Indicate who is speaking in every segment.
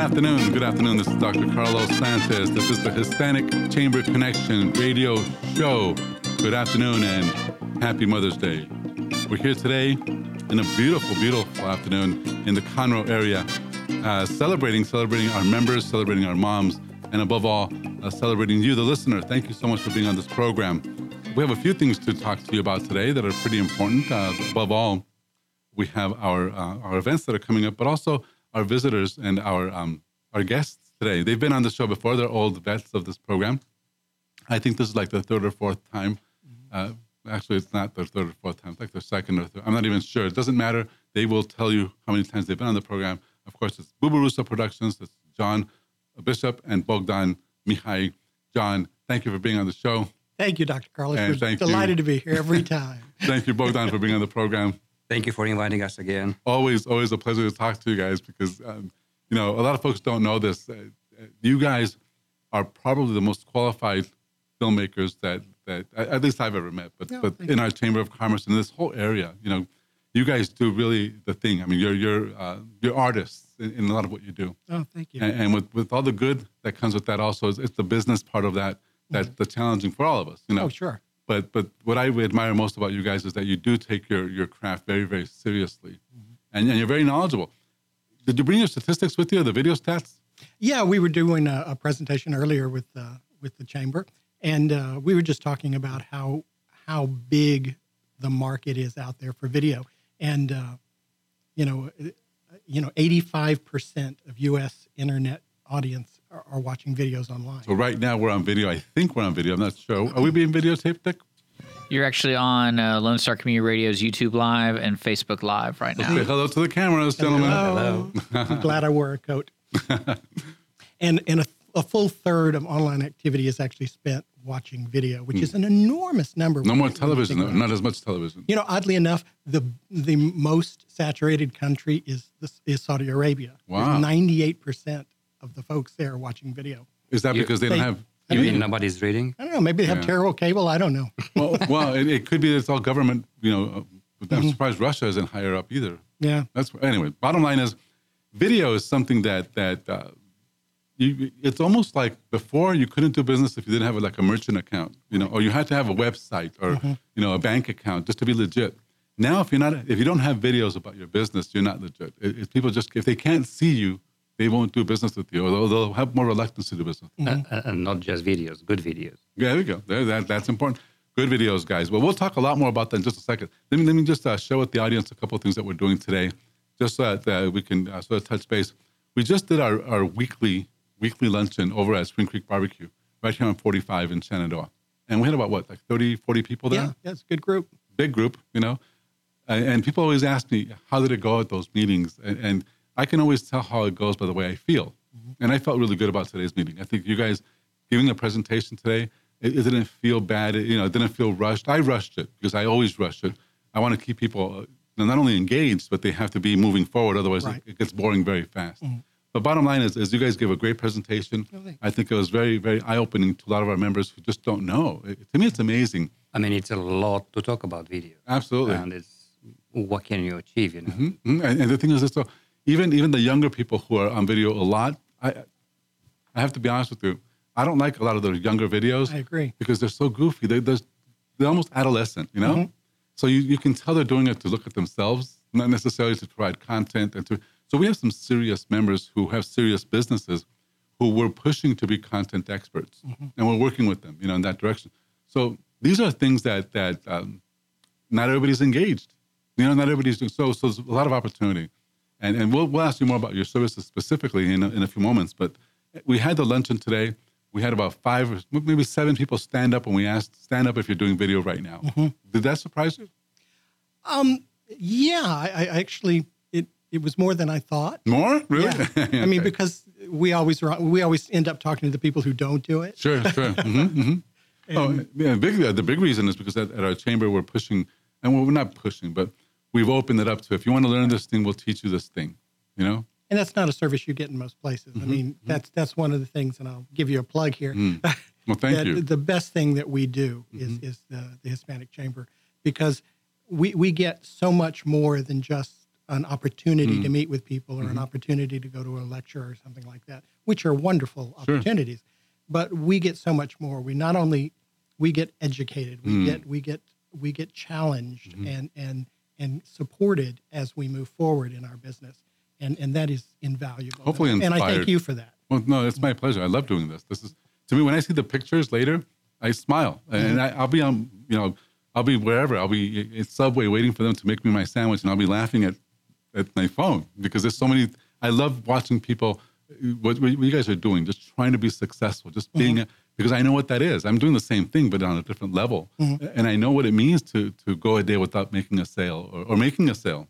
Speaker 1: afternoon. Good afternoon. This is Dr. Carlos Sanchez. This is the Hispanic Chamber Connection radio show. Good afternoon and happy Mother's Day. We're here today in a beautiful, beautiful afternoon in the Conroe area, uh, celebrating, celebrating our members, celebrating our moms, and above all, uh, celebrating you, the listener. Thank you so much for being on this program. We have a few things to talk to you about today that are pretty important. Uh, above all, we have our uh, our events that are coming up, but also our visitors and our um, our guests today. They've been on the show before. They're old vets of this program. I think this is like the third or fourth time. Uh, actually, it's not their third or fourth time. It's like their second or third. I'm not even sure. It doesn't matter. They will tell you how many times they've been on the program. Of course, it's Bubarusa Productions. It's John Bishop and Bogdan Mihai. John, thank you for being on the show.
Speaker 2: Thank you, Dr. Carlos.
Speaker 1: And
Speaker 2: We're delighted
Speaker 1: you.
Speaker 2: to be here every time.
Speaker 1: Thank you, Bogdan, for being on the program.
Speaker 3: Thank you for inviting us again.
Speaker 1: always always a pleasure to talk to you guys because um, you know a lot of folks don't know this uh, uh, you guys are probably the most qualified filmmakers that that at at least I've ever met but
Speaker 2: Yeah,
Speaker 1: but in
Speaker 2: you.
Speaker 1: our chamber of commerce in this whole area you know you guys do really the thing I mean you're you're uh, you're artists in, in a lot of what you do
Speaker 2: Oh, thank you.
Speaker 1: and, and with with all the good that comes with that also it's, it's the business part of that that's the challenging for all of us you know
Speaker 2: oh, sure.
Speaker 1: But but what I admire most about you guys is that you do take your your craft very very seriously, and, and you're very knowledgeable. Did you bring your statistics with you, the video stats?
Speaker 2: Yeah, we were doing a, a presentation earlier with uh, with the chamber, and uh, we were just talking about how how big the market is out there for video, and uh, you know, uh, you know, eighty five percent of U.S. internet audience are, are watching videos online.
Speaker 1: So right now we're on video. I think we're on video. I'm not sure. Are we being videotaped, Dick?
Speaker 4: You're actually on uh, Lone Star Community Radio's YouTube Live and Facebook Live right
Speaker 1: Say
Speaker 4: now.
Speaker 1: hello to the cameras, gentlemen.
Speaker 2: Hello. I'm glad I wore a coat. and and a, a full third of online activity is actually spent watching video, which is an enormous number.
Speaker 1: No more
Speaker 2: you- when you
Speaker 1: television. though. Not as much television.
Speaker 2: You know, oddly enough, the the most saturated country is this is Saudi Arabia.
Speaker 1: Wow.
Speaker 2: Ninety-eight percent of the folks there watching video.
Speaker 1: Is that
Speaker 3: You-
Speaker 1: because they don't have?
Speaker 2: I
Speaker 3: You mean
Speaker 2: know.
Speaker 3: nobody's reading?
Speaker 2: I don't know. Maybe they have
Speaker 1: Yeah.
Speaker 2: terrible cable. I don't know.
Speaker 1: Well, well it, it could be that it's all government. You know, uh, but I'm surprised Russia isn't higher up either.
Speaker 2: Yeah.
Speaker 1: That's anyway. Bottom line is, video is something that that uh, you. It's almost like before you couldn't do business if you didn't have like a merchant account, you know, or you had to have a website or you know a bank account just to be legit. Now, if you're not, if you don't have videos about your business, you're not legit. It, it- people just if they can't see you, they won't do business with you, or they'll, they'll have more reluctance to do business.
Speaker 3: And, and not just videos, good videos.
Speaker 1: Yeah, there we go. There, that, that's important. Good videos, guys. Well, we'll talk a lot more about that in just a second. Let me let me just uh, share with the audience a couple of things that we're doing today, just so that uh, we can uh, sort of touch base. We just did our, our weekly weekly luncheon over at Spring Creek Barbecue, right here on 45 in Shenandoah, and we had about what like 30, 40 people there.
Speaker 2: Yeah. Yeah. It's a good group.
Speaker 1: Big group, you know. And, and people always ask me, how did it go at those meetings? And, and I can always tell how it goes by the way I feel. And I felt really good about today's meeting. I think you guys giving a presentation today, it, it didn't feel bad. It, you know, it didn't feel rushed. I rushed it because I always rush it. I want to keep people uh, not only engaged, but they have to be moving forward. Otherwise,
Speaker 2: Right.
Speaker 1: it, it gets boring very fast. But bottom line is, is you guys gave a great presentation.
Speaker 2: thanks.
Speaker 1: I think it was very, very eye-opening to a lot of our members who just don't know. It, to me, it's amazing.
Speaker 3: I mean, it's a lot to talk about video.
Speaker 1: Absolutely.
Speaker 3: And it's what can you achieve, you know?
Speaker 1: Mhm. And, and the thing is, this, so even even the younger people who are on video a lot, I I have to be honest with you, I don't like a lot of those younger videos.
Speaker 2: I agree.
Speaker 1: because they're so goofy. They, they're they're almost adolescent, you know.
Speaker 2: Mm-hmm.
Speaker 1: So you, you can tell they're doing it to look at themselves, not necessarily to provide content. And to so we have some serious members who have serious businesses who we're pushing to be content experts,
Speaker 2: Mm-hmm.
Speaker 1: and we're working with them, you know, in that direction. So these are things that that um, not everybody's engaged. You know, not everybody's doing so. So there's a lot of opportunity, and and we'll we'll ask you more about your services specifically in a, in a few moments. But we had the luncheon today. We had about five or maybe seven people stand up when we asked stand up if you're doing video right now. Did that surprise you?
Speaker 2: Um, yeah, I, I actually it it was more than I thought.
Speaker 1: More? Really?
Speaker 2: Yeah. I mean, because we always we always end up talking to the people who don't do it.
Speaker 1: Sure, sure. hmm hmm oh, yeah. Big, the big reason is because at, at our chamber we're pushing, and we're not pushing, but we've opened it up to if you want to learn this thing, we'll teach you this thing. You know?
Speaker 2: And that's not a service you get in most places.
Speaker 1: Mm-hmm,
Speaker 2: I mean, that's that's one of the things, and I'll give you a plug here.
Speaker 1: Well, thank
Speaker 2: that
Speaker 1: you. Mm-hmm.
Speaker 2: The best thing that we do is is the, the Hispanic Chamber because we we get so much more than just an opportunity
Speaker 1: Mm.
Speaker 2: to meet with people or an
Speaker 1: Mm-hmm.
Speaker 2: opportunity to go to a lecture or something like that, which are wonderful opportunities. But we get so much more. We not only we get educated, we
Speaker 1: Mm.
Speaker 2: get we get we get challenged
Speaker 1: Mm-hmm.
Speaker 2: and and and supported as we move forward in our business. And and that is invaluable.
Speaker 1: Hopefully
Speaker 2: and I thank you for that.
Speaker 1: Well, no, it's my pleasure. I love doing this. This is to me when I see the pictures later, I smile, and mm-hmm. I, I'll be on, you know, I'll be wherever. I'll be in Subway waiting for them to make me my sandwich, and I'll be laughing at at my phone because there's so many. I love watching people. What, what you guys are doing, just trying to be successful, just being mm-hmm. Because I know what that is. I'm doing the same thing, but on a different level, and I know what it means to to go a day without making a sale or, or making a sale.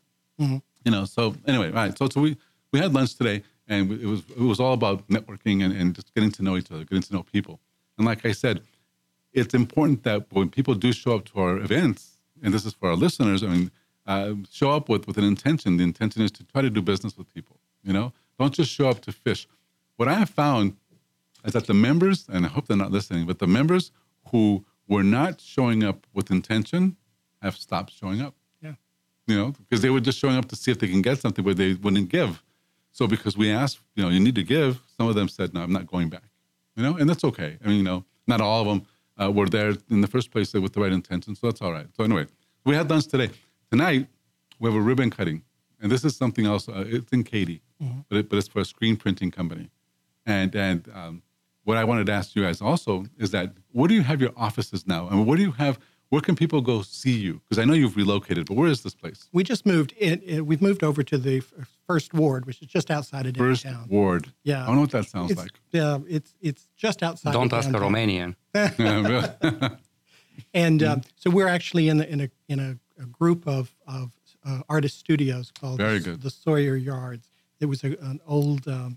Speaker 1: You know so anyway right. so, so we we had lunch today and it was it was all about networking and, and just getting to know each other getting to know people. And like i said it's important that when people do show up to our events and this is for our listeners i mean uh, show up with with an intention. The intention is to try to do business with people you know? Don't just show up to fish. What i have found is that the members and i hope they're not listening but the members who were not showing up with intention have stopped showing up
Speaker 2: Yeah.
Speaker 1: you know, because they were just showing up to see if they can get something, but they wouldn't give. So because we asked, you know, you need to give, some of them said, no, I'm not going back. You know, and that's okay. I mean, you know, not all of them uh, were there in the first place with the right intention, so that's all right. So anyway, we had lunch today. Tonight we have a ribbon cutting, and this is something else. Uh, it's in Katy, but it, but it's for a screen printing company, and and um, what I wanted to ask you guys also is that where do you have your offices now, and where do you have where can people go see you? Because I know you've relocated, but where is this place?
Speaker 2: We just moved. In, in- we've moved over to the f- first ward, which is just outside of
Speaker 1: First
Speaker 2: downtown.
Speaker 1: Ward.
Speaker 2: Yeah.
Speaker 1: I don't know what that sounds
Speaker 2: It's,
Speaker 1: like.
Speaker 2: yeah, it's it's just outside.
Speaker 3: Don't
Speaker 2: of
Speaker 3: ask a
Speaker 2: downtown.
Speaker 3: Romanian.
Speaker 2: And um, so we're actually in the, in a in a, a group of of uh, artist studios called
Speaker 1: Very
Speaker 2: the,
Speaker 1: good.
Speaker 2: the Sawyer Yards. It was a, an old um, o-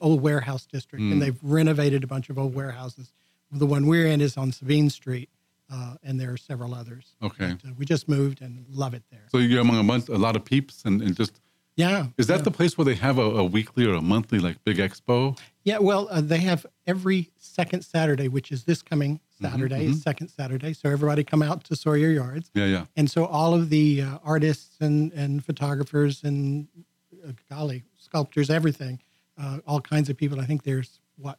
Speaker 2: old warehouse district,
Speaker 1: Mm.
Speaker 2: and they've renovated a bunch of old warehouses. The one we're in is on Sabine Street, uh, and there are several others.
Speaker 1: Okay.
Speaker 2: But, uh, we just moved and love it there.
Speaker 1: so you're among a, bunch, a lot of peeps, and, and just
Speaker 2: Yeah.
Speaker 1: is that
Speaker 2: yeah.
Speaker 1: the place where they have a, a weekly or a monthly like big expo?
Speaker 2: Yeah, well, uh, they have every second Saturday, which is this coming
Speaker 1: Mm-hmm,
Speaker 2: Saturday, is second Saturday. So everybody come out to Sawyer Yards.
Speaker 1: Yeah, yeah.
Speaker 2: And so all of the uh, artists and, and photographers and, uh, golly, sculptors, everything, uh, all kinds of people. I think there's, what,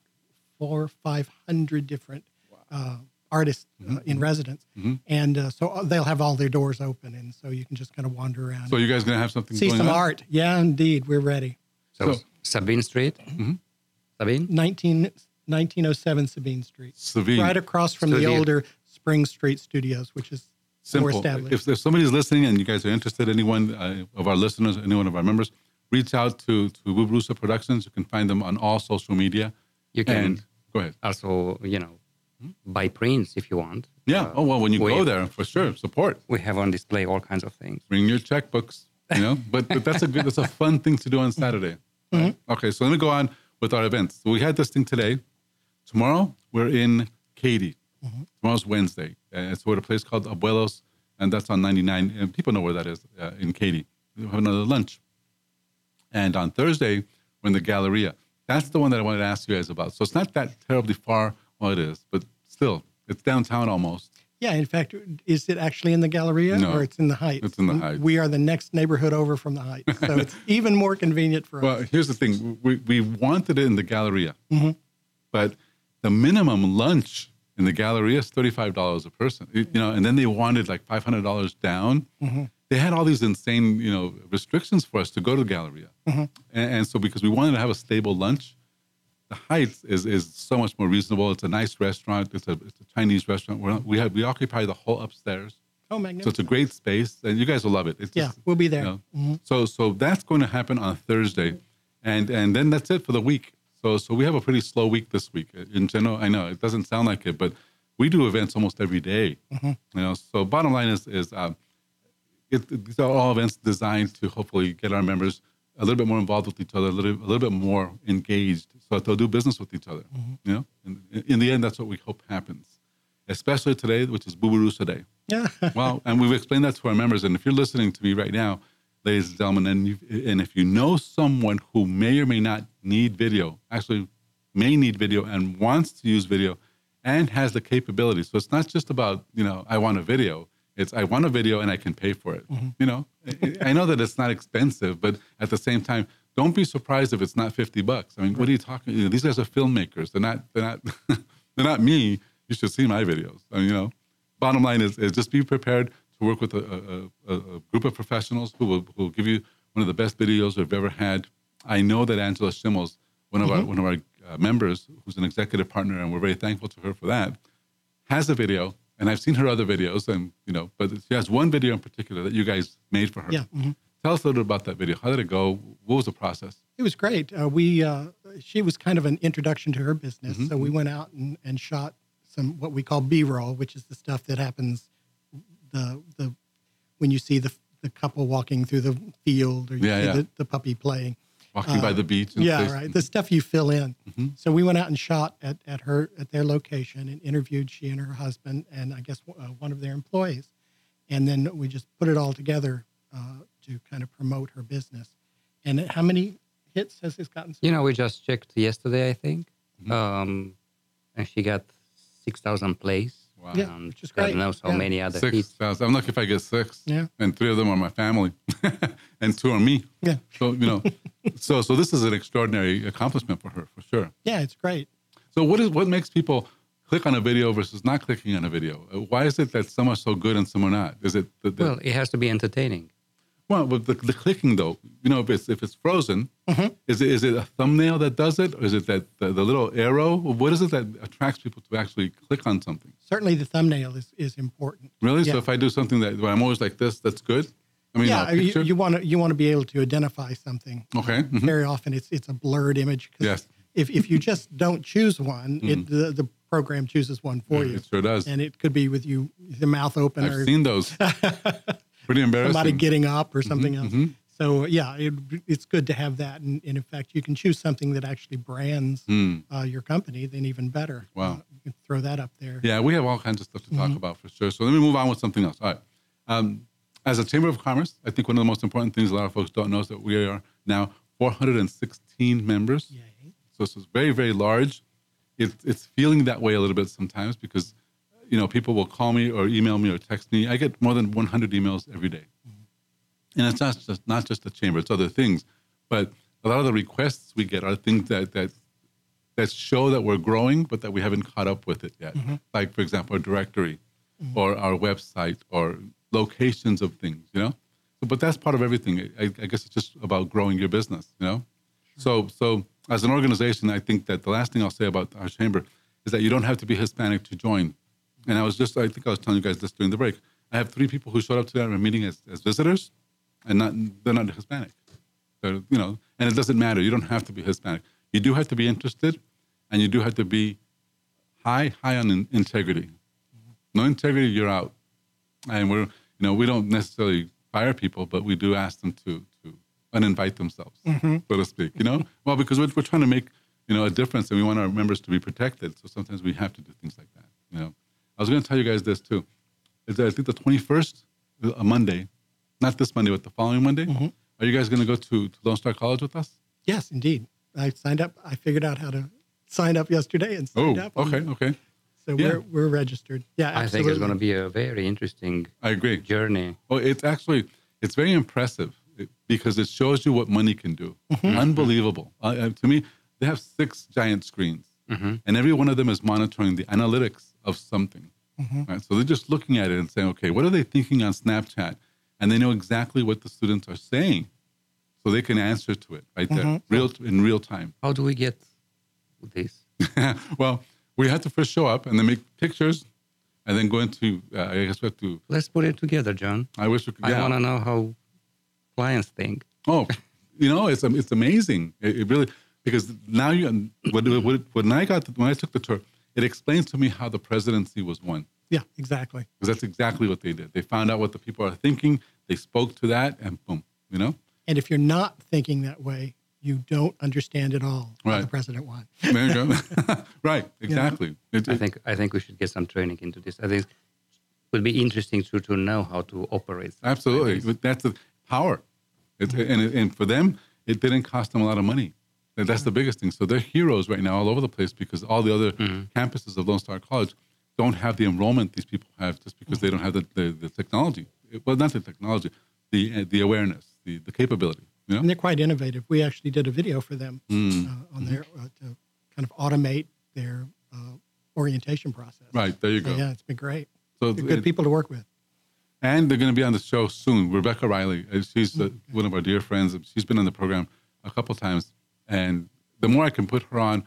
Speaker 2: four or 500 different uh, artists uh, in residence. And uh, so uh, they'll have all their doors open. And so you can just kind of wander around.
Speaker 1: So you guys gonna have something
Speaker 2: see
Speaker 1: going
Speaker 2: some
Speaker 1: on?
Speaker 2: art. Yeah, indeed. We're ready.
Speaker 3: So,
Speaker 1: So-
Speaker 3: Sabine Street. Sabine?
Speaker 2: 19, 1907 Sabine Street.
Speaker 1: Savine.
Speaker 2: right across from the older Spring Street Studios, which is more
Speaker 1: Simple.
Speaker 2: established.
Speaker 1: If, if somebody's listening and you guys are interested, anyone uh, of our listeners, any one of our members, reach out to to Bubarusa Productions. You can find them on all social media.
Speaker 3: You can
Speaker 1: And go ahead.
Speaker 3: also, you know, buy prints if you want.
Speaker 1: Yeah.
Speaker 3: Uh,
Speaker 1: oh well, when you
Speaker 3: we,
Speaker 1: go there, for sure, support.
Speaker 3: we have on display all kinds of things.
Speaker 1: Bring your checkbooks. You know, but but that's a good, that's a fun thing to do on Saturday. Right? Okay, so let me go on with our events. So we had this thing today. Tomorrow we're in Katy. Tomorrow's Wednesday. Uh, it's at a place called Abuelo's, and that's on 99. And people know where that is uh, in Katy. We have another lunch. And on Thursday, we're in the Galleria. That's the one that I wanted to ask you guys about. So it's not that terribly far. Well, it is, but still, it's downtown almost.
Speaker 2: yeah, in fact, is it actually in the Galleria
Speaker 1: No,
Speaker 2: or it's in the Heights?
Speaker 1: it's in the Heights.
Speaker 2: We are the next neighborhood over from the Heights, so it's even more convenient for
Speaker 1: Well,
Speaker 2: us.
Speaker 1: Well, here's the thing: we we wanted it in the Galleria, mm-hmm. but the minimum lunch in the Galleria is thirty five dollars a person. You know, and then they wanted like five hundred dollars down. Mm-hmm. They had all these insane, you know, restrictions for us to go to the Galleria, mm-hmm. and, and so because we wanted to have a stable lunch, the Heights is is so much more reasonable. It's a nice restaurant. It's a it's a Chinese restaurant. We're, we have we occupy the whole upstairs.
Speaker 2: Oh, magnificent!
Speaker 1: So it's a great space, and you guys will love it. It's
Speaker 2: Yeah,
Speaker 1: just,
Speaker 2: we'll be there.
Speaker 1: you know, mm-hmm. So so that's going to happen on Thursday, and and then that's it for the week. So so we have a pretty slow week this week. In general, I know it doesn't sound like it, but we do events almost every day, mm-hmm. You know, so bottom line is is um, it, these are all events designed to hopefully get our members a little bit more involved with each other, a little, a little bit more engaged, so that they'll do business with each other. You know, in, in the end, that's what we hope happens. Especially today, which is Buburusa Day.
Speaker 2: Yeah.
Speaker 1: Well, and we've explained that to our members. And if you're listening to me right now, ladies and gentlemen, and, you, and if you know someone who may or may not need video, actually may need video and wants to use video and has the capability. So it's not just about, you know, I want a video. It's I want a video and I can pay for it. You know, I- know that it's not expensive, but at the same time, don't be surprised if it's not 50 bucks. I mean, what are you talking? You know, these guys are filmmakers. They're not, they're not, they're not me. You should see my videos. I mean, you know, bottom line is, is just be prepared to work with a, a, a, group of professionals who will, who will give you one of the best videos we've ever had. I know that Angela Schimmels, one of our one of our uh, members, who's an executive partner, and we're very thankful to her for that, has a video, and I've seen her other videos, and you know, but she has one video in particular that you guys made for her.
Speaker 2: Yeah. mhm.
Speaker 1: Tell us a little bit about that video. How did it go? What was the process?
Speaker 2: It was great. Uh, we uh, she was kind of an introduction to her business, so we went out and, and shot some what we call B-roll, which is the stuff that happens the the when you see the the couple walking through the field or you
Speaker 1: Yeah,
Speaker 2: see
Speaker 1: yeah.
Speaker 2: The, the puppy playing.
Speaker 1: Walking by the beach. And
Speaker 2: Uh, Yeah,
Speaker 1: place-
Speaker 2: right. The stuff you fill in.
Speaker 1: Mm-hmm.
Speaker 2: So we went out and shot at, at her at their location and interviewed she and her husband and I guess uh, one of their employees, and then we just put it all together uh, to kind of promote her business. And how many hits has this gotten? so
Speaker 3: You know, we just checked yesterday, I think,
Speaker 1: Mm-hmm.
Speaker 3: um, and she got six thousand plays.
Speaker 1: Wow.
Speaker 2: Yeah.
Speaker 3: and
Speaker 2: which is
Speaker 3: God
Speaker 2: great.
Speaker 3: knows how
Speaker 2: Yeah.
Speaker 3: many other
Speaker 1: Six
Speaker 3: hits.
Speaker 1: thousand. I'm lucky if I get six.
Speaker 2: Yeah.
Speaker 1: And three of them are my family, and two are me.
Speaker 2: Yeah.
Speaker 1: So you know, so so this is an extraordinary accomplishment for her for sure.
Speaker 2: Yeah, it's great.
Speaker 1: So what is what makes people click on a video versus not clicking on a video? Uh, Why is it that some are so good and some are not? Is it the, the,
Speaker 3: Well, it has to be entertaining.
Speaker 1: well with the, the clicking though? You know, if it's if it's frozen,
Speaker 2: Mm-hmm.
Speaker 1: is it is it a thumbnail that does it, or is it that the, the little arrow? What is it that attracts people to actually click on something?
Speaker 2: Certainly, the thumbnail is is important.
Speaker 1: Really?
Speaker 2: Yeah.
Speaker 1: So if I do something that where I'm always like this, that's good. I mean,
Speaker 2: yeah, you, you want to you want to be able to identify something.
Speaker 1: okay. mhm.
Speaker 2: Very often, it's it's a blurred image. 'cause
Speaker 1: Yes.
Speaker 2: If if you just don't choose one, it the, the program chooses one for you.
Speaker 1: It sure does.
Speaker 2: and it could be with you the mouth open
Speaker 1: I've
Speaker 2: or
Speaker 1: seen those. Pretty embarrassing.
Speaker 2: somebody getting up
Speaker 1: Mm-hmm,
Speaker 2: or something else. So yeah, it, it's good to have that, and, and in fact, you can choose something that actually brands uh, your company. Then even better.
Speaker 1: Wow.
Speaker 2: Uh, you can throw that up there.
Speaker 1: Yeah, we have all kinds of stuff to talk
Speaker 2: Mm-hmm.
Speaker 1: about for sure. So let me move on with something else. All right. Um, as a Chamber of Commerce, I think one of the most important things a lot of folks don't know is that we are now 416 members.
Speaker 2: Yay.
Speaker 1: So this is very, very large. It, it's feeling that way a little bit sometimes because, you know, people will call me or email me or text me. I get more than 100 emails every day. Mm-hmm. And it's not just, not just the chamber, it's other things. But a lot of the requests we get are things that, that, that show that we're growing, but that we haven't caught up with it yet. Mm-hmm. Like, for example, a directory mm-hmm. or our website or locations of things, you know? So, but that's part of everything. I, I guess it's just about growing your business, you know? So, so as an organization, I think that the last thing I'll say about our chamber is that you don't have to be Hispanic to join. And I was just, I think I was telling you guys this during the break. I have three people who showed up to our meeting as, as visitors, and not they're not Hispanic. They're, you know, and it doesn't matter. You don't have to be Hispanic. You do have to be interested, and you do have to be high, high on in- integrity. Mm-hmm. No integrity, you're out. And we're, you know, we don't necessarily fire people, but we do ask them to to uninvite themselves, mm-hmm. so to speak. You know, well, because we're, we're trying to make you know a difference, and we want our members to be protected. So sometimes we have to do things like that. You know, I was going to tell you guys this too. Is that I think the 21st, uh, a Monday, not this Monday, but the following Monday. Mm-hmm. Are you guys going to go to, to Lone Star College with us?
Speaker 2: Yes, indeed. I signed up. I figured out how to sign up yesterday and
Speaker 1: Oh,
Speaker 2: signed up.
Speaker 1: okay, okay.
Speaker 2: So
Speaker 1: Yeah.
Speaker 2: we're we're registered. Yeah,
Speaker 3: I think it's going to be a very interesting
Speaker 1: I agree.
Speaker 3: journey.
Speaker 1: Well, it's actually it's very impressive because it shows you what money can do. Unbelievable. Uh, uh, to me, they have six giant screens, and every one of them is monitoring the analytics of something. Right? So they're just looking at it and saying, okay, what are they thinking on Snapchat? And they know exactly what the students are saying, so they can answer to it right there, real in real time.
Speaker 3: How do we get this?
Speaker 1: well, we have to first show up and then make pictures, and then go into. Uh, I guess we have to.
Speaker 3: Let's put it together, John.
Speaker 1: I wish we could.
Speaker 3: I want to know how clients think.
Speaker 1: Oh, you know, it's it's amazing. It, it really because now you when, when, when I got the, when I took the tour, it explains to me how the presidency was won
Speaker 2: Yeah, exactly.
Speaker 1: because that's exactly what they did. They found out what the people are thinking. They spoke to that, and boom, you know.
Speaker 2: And if you're not thinking that way, you don't understand at all what the president wants.
Speaker 1: There you go. right, exactly. It-
Speaker 3: I think I think we should get some training into this. I think it would be interesting to to know how to operate. something like
Speaker 1: Absolutely, that's the power, it, and and for them, it didn't cost them a lot of money. And That's the biggest thing. So they're heroes right now all over the place because all the other campuses of Lone Star College don't have the enrollment these people have just because they don't have the, the, the technology. Well, not the technology, the uh, the awareness, the, the capability. You
Speaker 2: And they're quite innovative. We actually did a video for them
Speaker 1: Mm.
Speaker 2: uh, on their uh, to kind of automate their uh, orientation process.
Speaker 1: right there you
Speaker 2: So,
Speaker 1: go.
Speaker 2: yeah, it's been great.
Speaker 1: So
Speaker 2: They're good
Speaker 1: it-
Speaker 2: people to work with.
Speaker 1: And they're going to be on the show soon. Rebecca Riley, uh, she's uh, one of our dear friends. She's been on the program a couple times, and the more I can put her on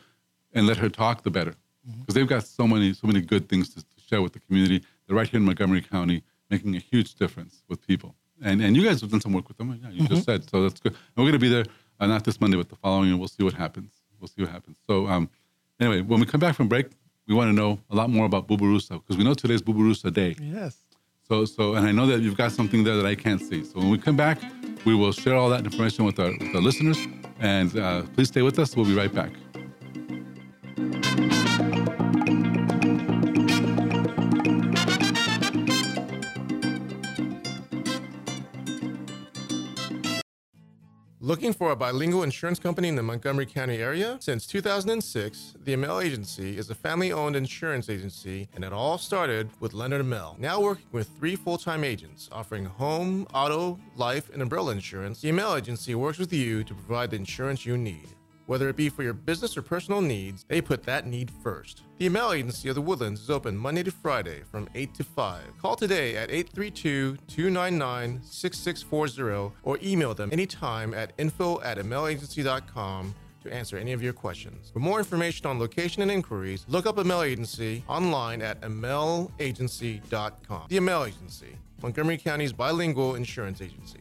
Speaker 1: and let her talk, the better, because they've got so many, so many good things to, to share with the community. They're right here in Montgomery County, making a huge difference with people. And and you guys have done some work with them. Yeah, you just said so. That's good. And we're going to be there uh, not this Monday, but the following, and we'll see what happens. We'll see what happens. So um, anyway, when we come back from break, we want to know a lot more about Bubarusa because we know today's Bubarusa Day.
Speaker 2: Yes.
Speaker 1: So, so, and I know that you've got something there that I can't see. So when we come back, we will share all that information with our, with our listeners. And uh, please stay with us. We'll be right back.
Speaker 5: Looking for a bilingual insurance company in the Montgomery County area? Since 2006, the Amel Agency is a family owned insurance agency, and it all started with Leonard Amel. Now working with three full time agents offering home, auto, life, and umbrella insurance, the Amel Agency works with you to provide the insurance you need. Whether it be for your business or personal needs, they put that need first. The Amel Agency of the Woodlands is open Monday to Friday from 8 to 5. Call today at 832 299 6640 or email them anytime at info at amelagency.com to answer any of your questions. For more information on location and inquiries, look up Amel Agency online at amelagency.com. The Amel Agency, Montgomery County's bilingual insurance agency.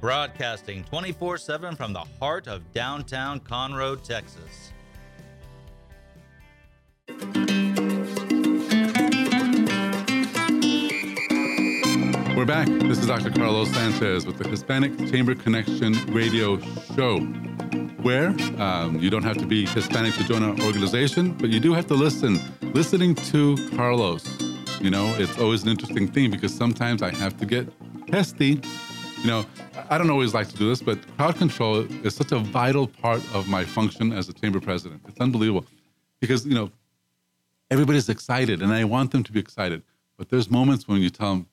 Speaker 6: broadcasting 24 7 from the heart of downtown Conroe, Texas.
Speaker 1: We're back. This is Dr. Carlos Sanchez with the Hispanic Chamber Connection radio show, where um, you don't have to be Hispanic to join our organization, but you do have to listen. Listening to Carlos, you know, it's always an interesting thing because sometimes I have to get testy. You know, I don't always like to do this, but crowd control is such a vital part of my function as a chamber president. It's unbelievable because, you know, everybody's excited and I want them to be excited. But there's moments when you tell them,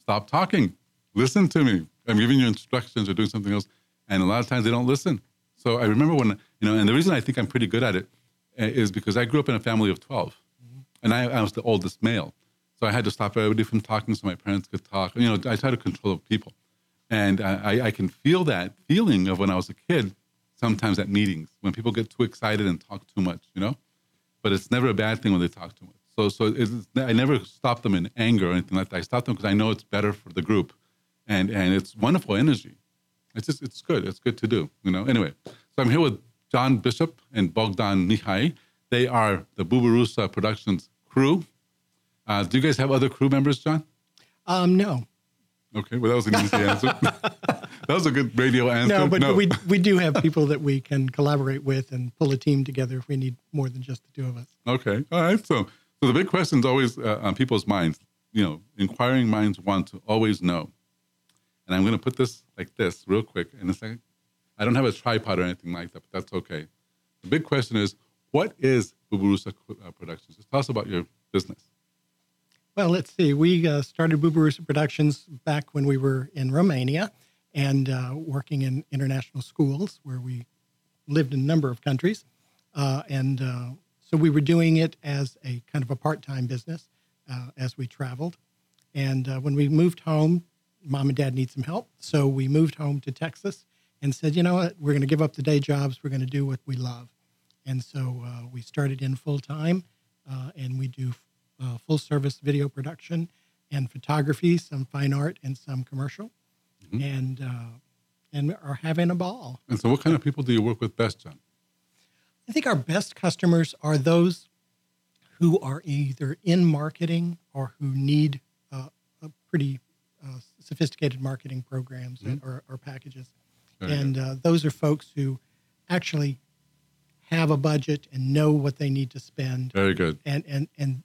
Speaker 1: stop talking, listen to me. I'm giving you instructions or doing something else. And a lot of times they don't listen. So I remember when, you know, and the reason I think I'm pretty good at it uh, because I grew up in a family of 12 and I, I was the oldest male. So I had to stop everybody from talking so my parents could talk. You know, I try to control people. And I, I can feel that feeling of when I was a kid, sometimes at meetings, when people get too excited and talk too much, you know? But it's never a bad thing when they talk too much. So, so I never stop them in anger or anything like that. I stop them because I know it's better for the group, and and it's wonderful energy. It's just it's good. It's good to do. You know. Anyway, so I'm here with John Bishop and Bogdan Mihai. They are the Bubarusa Productions crew. Uh, do you guys have other crew members, John?
Speaker 2: Um, no,
Speaker 1: Okay, well that was an easy answer. that was a good radio answer.
Speaker 2: no, but we we do have people that we can collaborate with and pull a team together if we need more than just the two of us.
Speaker 1: Okay. All right. So, so the big question is always uh, on people's minds. You know, inquiring minds want to always know. And I'm going to put this like this real quick in a second. I don't have a tripod or anything like that, but that's okay. The big question is, what is Buburusa Productions? Just tell us about your business.
Speaker 2: Well, let's see. We uh, started Bubarusa Productions back when we were in Romania and uh, working in international schools where we lived in a number of countries. Uh, and uh, so we were doing it as a kind of a part time business uh, as we traveled. And uh, when we moved home, mom and dad need some help. So we moved home to Texas and said, you know what, we're going to give up the day jobs. We're going to do what we love. And so we started in full time, and we do uh, full service video production and photography, some fine art, and some commercial, and uh, and are having a ball.
Speaker 1: And so, what kind of people do you work with best, John?
Speaker 2: I think our best customers are those who are either in marketing or who need uh, a pretty uh, sophisticated marketing programs or, or packages.
Speaker 1: Very
Speaker 2: and uh, those are folks who actually have a budget and know what they need to spend,
Speaker 1: Very good.
Speaker 2: and and and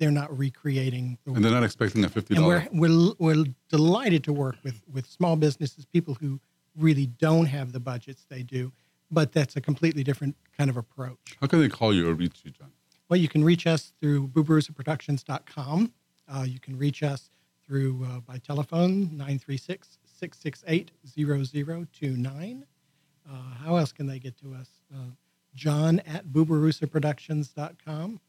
Speaker 2: they're not recreating the
Speaker 1: And they're not expecting a fifty
Speaker 2: and we're, we're, we're delighted to work with, with small businesses, people who really don't have the budgets they do, but that's a completely different kind of approach.
Speaker 1: How can they call you or reach you, John?
Speaker 2: Well, you can reach us through boobaroosaproductions.com. Uh, you can reach us through uh, by telephone 936 668 0029. Uh, How else can they get to us? Uh, John at boobaroosaproductions.com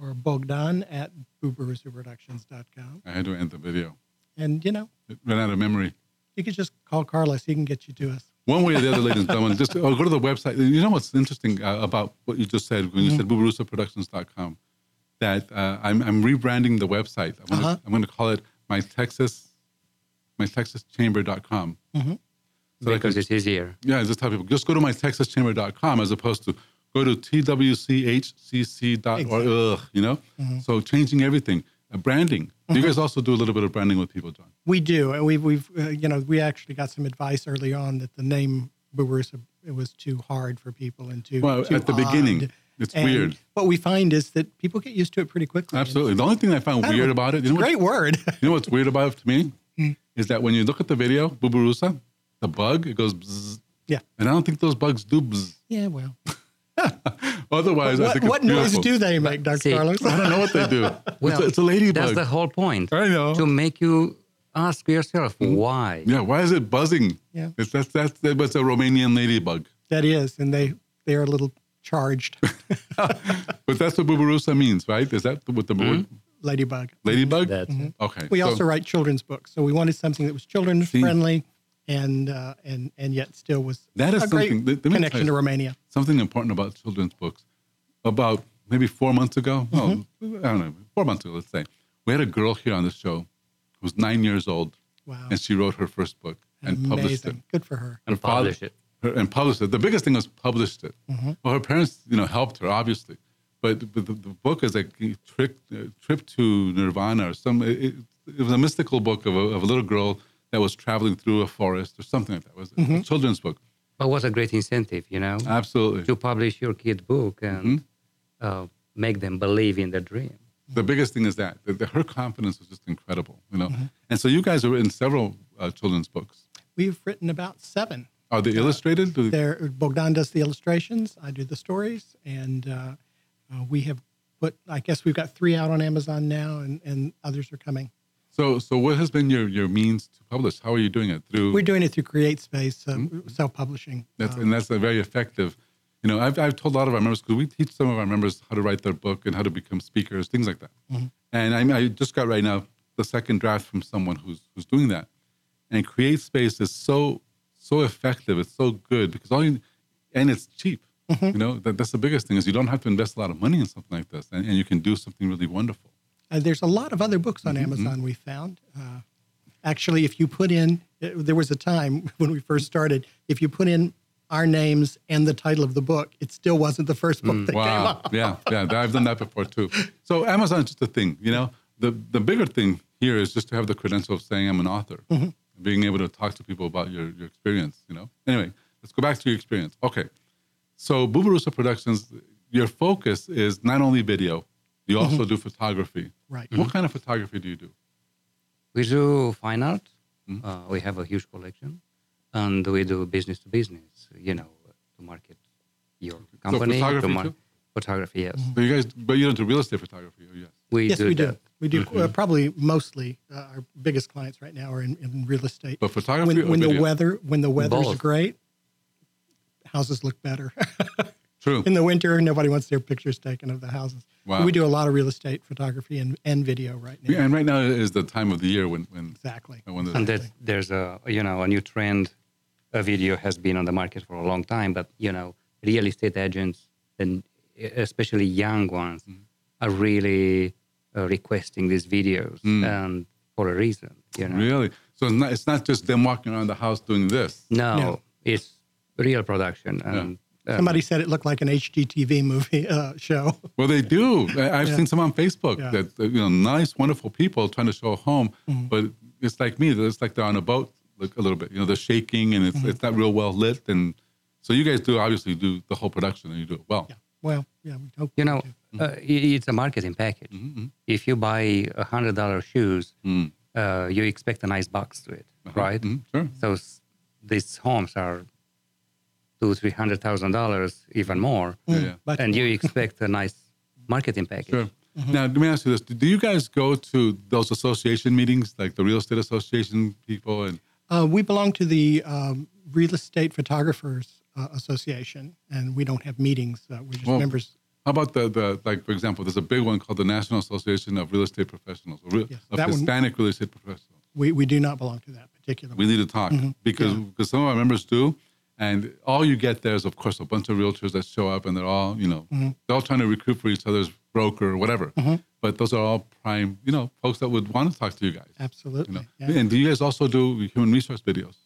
Speaker 2: or Bogdan at boobaroosaproductions.com.
Speaker 1: I had to end the video.
Speaker 2: And, you know,
Speaker 1: It ran out of memory.
Speaker 2: you could just call Carlos. He can get you to us.
Speaker 1: One way or the other, ladies and gentlemen, just oh, go to the website. You know what's interesting uh, about what you just said when you said boobaroosaproductions.com? That uh, I'm, I'm rebranding the website. I'm going
Speaker 2: Uh-huh.
Speaker 1: I'm going to call it my Texas, my TexasChamber.com.
Speaker 2: Mm-hmm.
Speaker 1: So I
Speaker 3: because
Speaker 1: can-
Speaker 3: it's easier.
Speaker 1: Yeah, just tell people just go to my TexasChamber.com as opposed to go to twchcc.org. Ugh, you know,
Speaker 2: Mm-hmm.
Speaker 1: so changing everything. Uh, branding. Do you guys also do a little bit of branding with people, John?
Speaker 2: We do, and we've we've uh, you know we actually got some advice early on that the name Boobaroosa it was too hard for people and too
Speaker 1: Well,
Speaker 2: too
Speaker 1: at the
Speaker 2: odd.
Speaker 1: beginning, it's
Speaker 2: And
Speaker 1: weird.
Speaker 2: What we find is that people get used to it pretty quickly.
Speaker 1: Absolutely. The only thing I found weird about it,
Speaker 2: It's
Speaker 1: you know,
Speaker 2: a great word.
Speaker 1: you know what's weird about it to me,
Speaker 2: Hmm.
Speaker 1: is that when you look at the video, Bubarusa, the bug, it goes bzz,
Speaker 2: yeah.
Speaker 1: and I don't think those bugs do bzz.
Speaker 2: Yeah. Well,
Speaker 1: Otherwise, I
Speaker 2: what,
Speaker 1: think it's
Speaker 2: what noise
Speaker 1: beautiful.
Speaker 2: do they make, Dr.
Speaker 3: See,
Speaker 2: Carlos?
Speaker 1: I don't know what they do. it's,
Speaker 3: Well,
Speaker 1: a, it's a ladybug.
Speaker 3: That's the whole point.
Speaker 1: I know.
Speaker 3: To make you ask yourself hmm? why.
Speaker 1: yeah, why is it buzzing?
Speaker 2: Yeah.
Speaker 1: It's, that's, that's, that's a Romanian ladybug.
Speaker 2: that is, and they they are a little charged.
Speaker 1: But that's what Bubarusa means, right? Is that what the hmm? word?
Speaker 2: Ladybug.
Speaker 1: Ladybug?
Speaker 3: That's it. Mm-hmm.
Speaker 1: Okay.
Speaker 2: We
Speaker 1: so-
Speaker 2: also write children's books, so we wanted something that was children
Speaker 1: See.
Speaker 2: friendly, and uh, and and yet still was
Speaker 1: That is
Speaker 2: a great
Speaker 1: something- let- let
Speaker 2: connection
Speaker 1: you-
Speaker 2: to Romania.
Speaker 1: something important about children's books. About maybe four months ago,
Speaker 2: Mm-hmm.
Speaker 1: oh, I don't know, four months ago, let's say, we had a girl here on the show who was nine years old,
Speaker 2: Wow,
Speaker 1: and she wrote her first book and published it.
Speaker 2: Good for her.
Speaker 3: And
Speaker 1: Her father-
Speaker 3: publish it.
Speaker 1: her- and published it. The biggest thing was published it.
Speaker 2: Mm-hmm.
Speaker 1: Well, her parents, you know, helped her obviously, but, but the, the book is like a trick, uh, trip to Nirvana or some. It, it, it was a mystical book of a, of a little girl that was traveling through a forest or something like that. It was
Speaker 2: Mm-hmm.
Speaker 1: a children's book.
Speaker 3: But what a great incentive, you know,
Speaker 1: Absolutely.
Speaker 3: to publish your kid book and
Speaker 1: Mm-hmm.
Speaker 3: uh, make them believe in the dream.
Speaker 1: The biggest thing is that, that, that her confidence was just incredible, you know.
Speaker 2: Mm-hmm.
Speaker 1: And so you guys are in several uh, children's books.
Speaker 2: We've written about seven.
Speaker 1: Are they illustrated? Do they-
Speaker 2: There, Bogdan does the illustrations. I do the stories, and uh, uh, we have put. I guess we've got three out on Amazon now, and, and others are coming.
Speaker 1: So, so what has been your, your means to publish? How are you doing it? Through
Speaker 2: We're doing it through CreateSpace, uh,
Speaker 1: Mm-hmm.
Speaker 2: self-publishing.
Speaker 1: That's,
Speaker 2: Uh,
Speaker 1: and that's a very effective. You know, I've, I've told a lot of our members because we teach some of our members how to write their book and how to become speakers, things like that. And I, I just got right now the second draft from someone who's who's doing that. And CreateSpace is so so effective. It's so good because all you and it's cheap. You know, that, that's the biggest thing is you don't have to invest a lot of money in something like this, and, and you can do something really wonderful.
Speaker 2: Uh, there's a lot of other books on
Speaker 1: Mm-hmm,
Speaker 2: Amazon we found. Uh, actually, if you put in, uh, there was a time when we first started, if you put in our names and the title of the book, it still wasn't the first book that came
Speaker 1: Wow.
Speaker 2: up.
Speaker 1: yeah, yeah. I've done that before too. So Amazon is just a thing, you know. The the bigger thing here is just to have the credential of saying I'm an author, being able to talk to people about your, your experience, you know. Anyway, let's go back to your experience. Okay. So Bubarusa Productions, your focus is not only video, you also do photography.
Speaker 2: Right.
Speaker 1: What kind of photography do you do?
Speaker 3: We do fine art.
Speaker 1: Mm-hmm.
Speaker 3: Uh, we have a huge collection, and we do business to business. You know, to market your company.
Speaker 1: photography
Speaker 3: to mar-
Speaker 1: too?
Speaker 3: Photography, yes.
Speaker 1: So you guys, but you don't do real estate photography, oh, yes.
Speaker 3: We
Speaker 2: yes,
Speaker 3: do
Speaker 2: we
Speaker 3: that.
Speaker 2: do. We do
Speaker 1: Mm-hmm.
Speaker 2: uh, probably mostly uh, our biggest clients right now are in, in real estate.
Speaker 1: But photography
Speaker 2: when
Speaker 1: or
Speaker 2: when the weather when the weather's
Speaker 3: Both.
Speaker 2: great, houses look better.
Speaker 1: True.
Speaker 2: In the winter, nobody wants their pictures taken of the houses.
Speaker 1: Wow.
Speaker 2: We do a lot of real estate photography and, and video right now.
Speaker 1: Yeah, and right now is the time of the year when when
Speaker 2: Exactly.
Speaker 1: when the,
Speaker 3: and that there's a you know a new trend a video has been on the market for a long time but you know real estate agents and eh, especially young ones mm-hmm. are really uh, requesting these videos mm. and for a reason you know
Speaker 1: really. So it's not it's not just them walking around the house doing this.
Speaker 3: no,
Speaker 2: No.
Speaker 3: it's real production and uh,
Speaker 2: Somebody said it looked like an HGTV movie uh, show.
Speaker 1: Well, they do. I- I've seen some on Facebook
Speaker 2: Yeah.
Speaker 1: that uh, you know, nice, wonderful people trying to show a home,
Speaker 2: Mm-hmm.
Speaker 1: but it's like me. It's like they're on a boat, like a little bit. You know, they're shaking and it's
Speaker 2: Mm-hmm.
Speaker 1: it's not real well lit. And so you guys do obviously do the whole production and you do it well.
Speaker 2: Yeah. Well, yeah, we hope
Speaker 3: you know
Speaker 2: we do.
Speaker 3: uh, it's a marketing package if you buy a hundred dollar shoes
Speaker 1: Mm.
Speaker 3: uh, you expect a nice box to it right
Speaker 1: Mhm, sure.
Speaker 3: so s- these homes are two three hundred thousand dollars even more
Speaker 1: Yeah, yeah.
Speaker 2: But
Speaker 3: and you expect a nice marketing package
Speaker 1: Sure.
Speaker 2: Mm-hmm.
Speaker 1: Now, let me ask you this: Do you guys go to those association meetings, like the real estate association people? And
Speaker 2: uh, we belong to the um, Real Estate Photographers uh, Association, and we don't have meetings. Uh, we're just
Speaker 1: Well,
Speaker 2: members.
Speaker 1: how about the the like, for example, there's a big one called the National Association of Real Estate Professionals, or real,
Speaker 2: Yes,
Speaker 1: of
Speaker 2: that one-
Speaker 1: Hispanic real estate professionals.
Speaker 2: We, we do not belong to that particular
Speaker 1: We need to talk because because some of our members do, and all you get there is, of course, a bunch of realtors that show up, and they're all you know they're all trying to recruit for each other's broker or whatever. But those are all prime, you know, folks that would want to talk to you guys.
Speaker 2: Absolutely.
Speaker 1: You know?
Speaker 2: yeah.
Speaker 1: And do you guys also do human resource videos?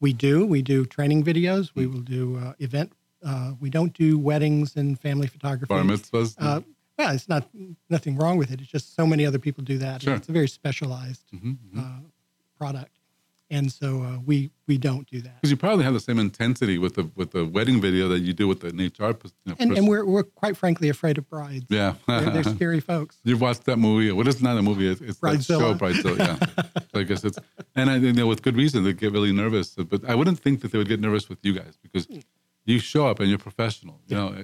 Speaker 2: We do. We do training videos.
Speaker 1: Mm.
Speaker 2: We will do uh, event. Uh, we don't do weddings and family photography.
Speaker 1: Bar mitzvahs?
Speaker 2: Uh, well, it's not nothing wrong with it. It's just so many other people do that.
Speaker 1: Sure. Mm-hmm,
Speaker 2: It's a very specialized Uh, product, and so uh, we we don't do that.
Speaker 1: Because you probably have the same intensity with the with the wedding video that you do with the HR. pers- You know,
Speaker 2: And, and we're we're quite frankly afraid of brides.
Speaker 1: yeah.
Speaker 2: They're, they're scary folks.
Speaker 1: You've watched that movie. What is not a movie? It's, it's that show,
Speaker 2: Bridezilla.
Speaker 1: Bridezilla. Yeah. so I guess it's, and I you know with good reason they get really nervous. But I wouldn't think that they would get nervous with you guys because you show up and you're professional. You know,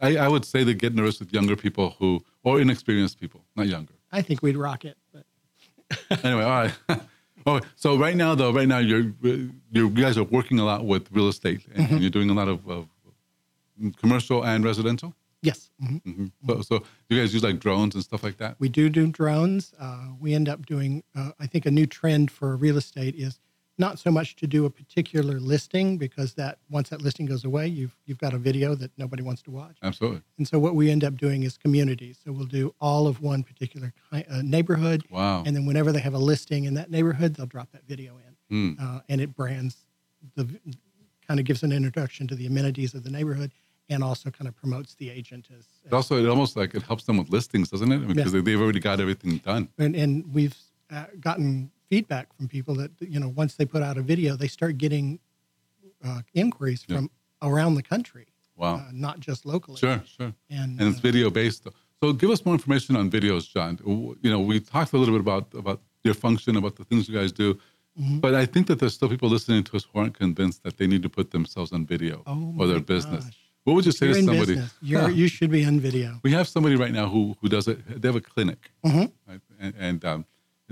Speaker 1: I, I would say they get nervous with younger people who or inexperienced people, not younger.
Speaker 2: I think we'd rock it. But
Speaker 1: Anyway, all right. Oh, so right now though, right now you're, you guys are working a lot with real estate and
Speaker 2: Mm-hmm.
Speaker 1: you're doing a lot of, of commercial and residential.
Speaker 2: yes, mhm.
Speaker 1: hmm So, so you guys use like drones and stuff like that.
Speaker 2: we do do drones. Uh, we end up doing. Uh, I think a new trend for real estate is not so much to do a particular listing because that once that listing goes away, you've you've got a video that nobody wants to watch.
Speaker 1: Absolutely.
Speaker 2: And so what we end up doing is communities. So we'll do all of one particular ki- uh, neighborhood,
Speaker 1: Wow.
Speaker 2: and then whenever they have a listing in that neighborhood, they'll drop that video in,
Speaker 1: Hmm.
Speaker 2: uh, and it brands the kind of gives an introduction to the amenities of the neighborhood, and also kind of promotes the agent as.
Speaker 1: It also, it almost like it helps them with listings, doesn't it? Because
Speaker 2: Yes.
Speaker 1: they've already got everything done.
Speaker 2: and, and we've uh, gotten feedback from people that you know once they put out a video, they start getting uh, inquiries
Speaker 1: Yeah.
Speaker 2: from around the country,
Speaker 1: Wow.
Speaker 2: uh, not just locally.
Speaker 1: Sure, sure.
Speaker 2: And,
Speaker 1: And it's
Speaker 2: uh,
Speaker 1: video based. So give us more information on videos, John. You know, we talked a little bit about about your function, about the things you guys do.
Speaker 2: Mm-hmm.
Speaker 1: But I think that there's still people listening to us who aren't convinced that they need to put themselves on video
Speaker 2: Oh
Speaker 1: for their business.
Speaker 2: gosh.
Speaker 1: What would you say to somebody?
Speaker 2: business. You should be on video.
Speaker 1: We have somebody right now who who does it. They have a clinic,
Speaker 2: Mhm.
Speaker 1: right? and, and um,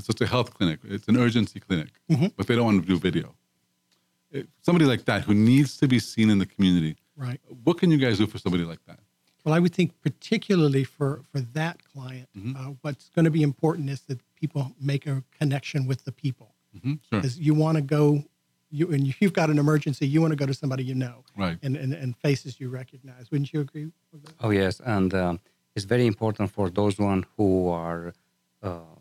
Speaker 1: it's just a health clinic. It's an urgency clinic,
Speaker 2: Mm-hmm.
Speaker 1: but they don't want to do video. It- somebody like that who needs to be seen in the community.
Speaker 2: Right.
Speaker 1: What can you guys do for somebody like that?
Speaker 2: Well, I would think particularly for for that client,
Speaker 1: Mm-hmm.
Speaker 2: uh, what's going to be important is that people make a connection with the people,
Speaker 1: hmm Sure.
Speaker 2: because you want to go. You and you've got an emergency. You want to go to somebody you know,
Speaker 1: Right.
Speaker 2: and, and and faces you recognize. Wouldn't you agree with that?
Speaker 3: Oh yes, and um, it's very important for those one who are um,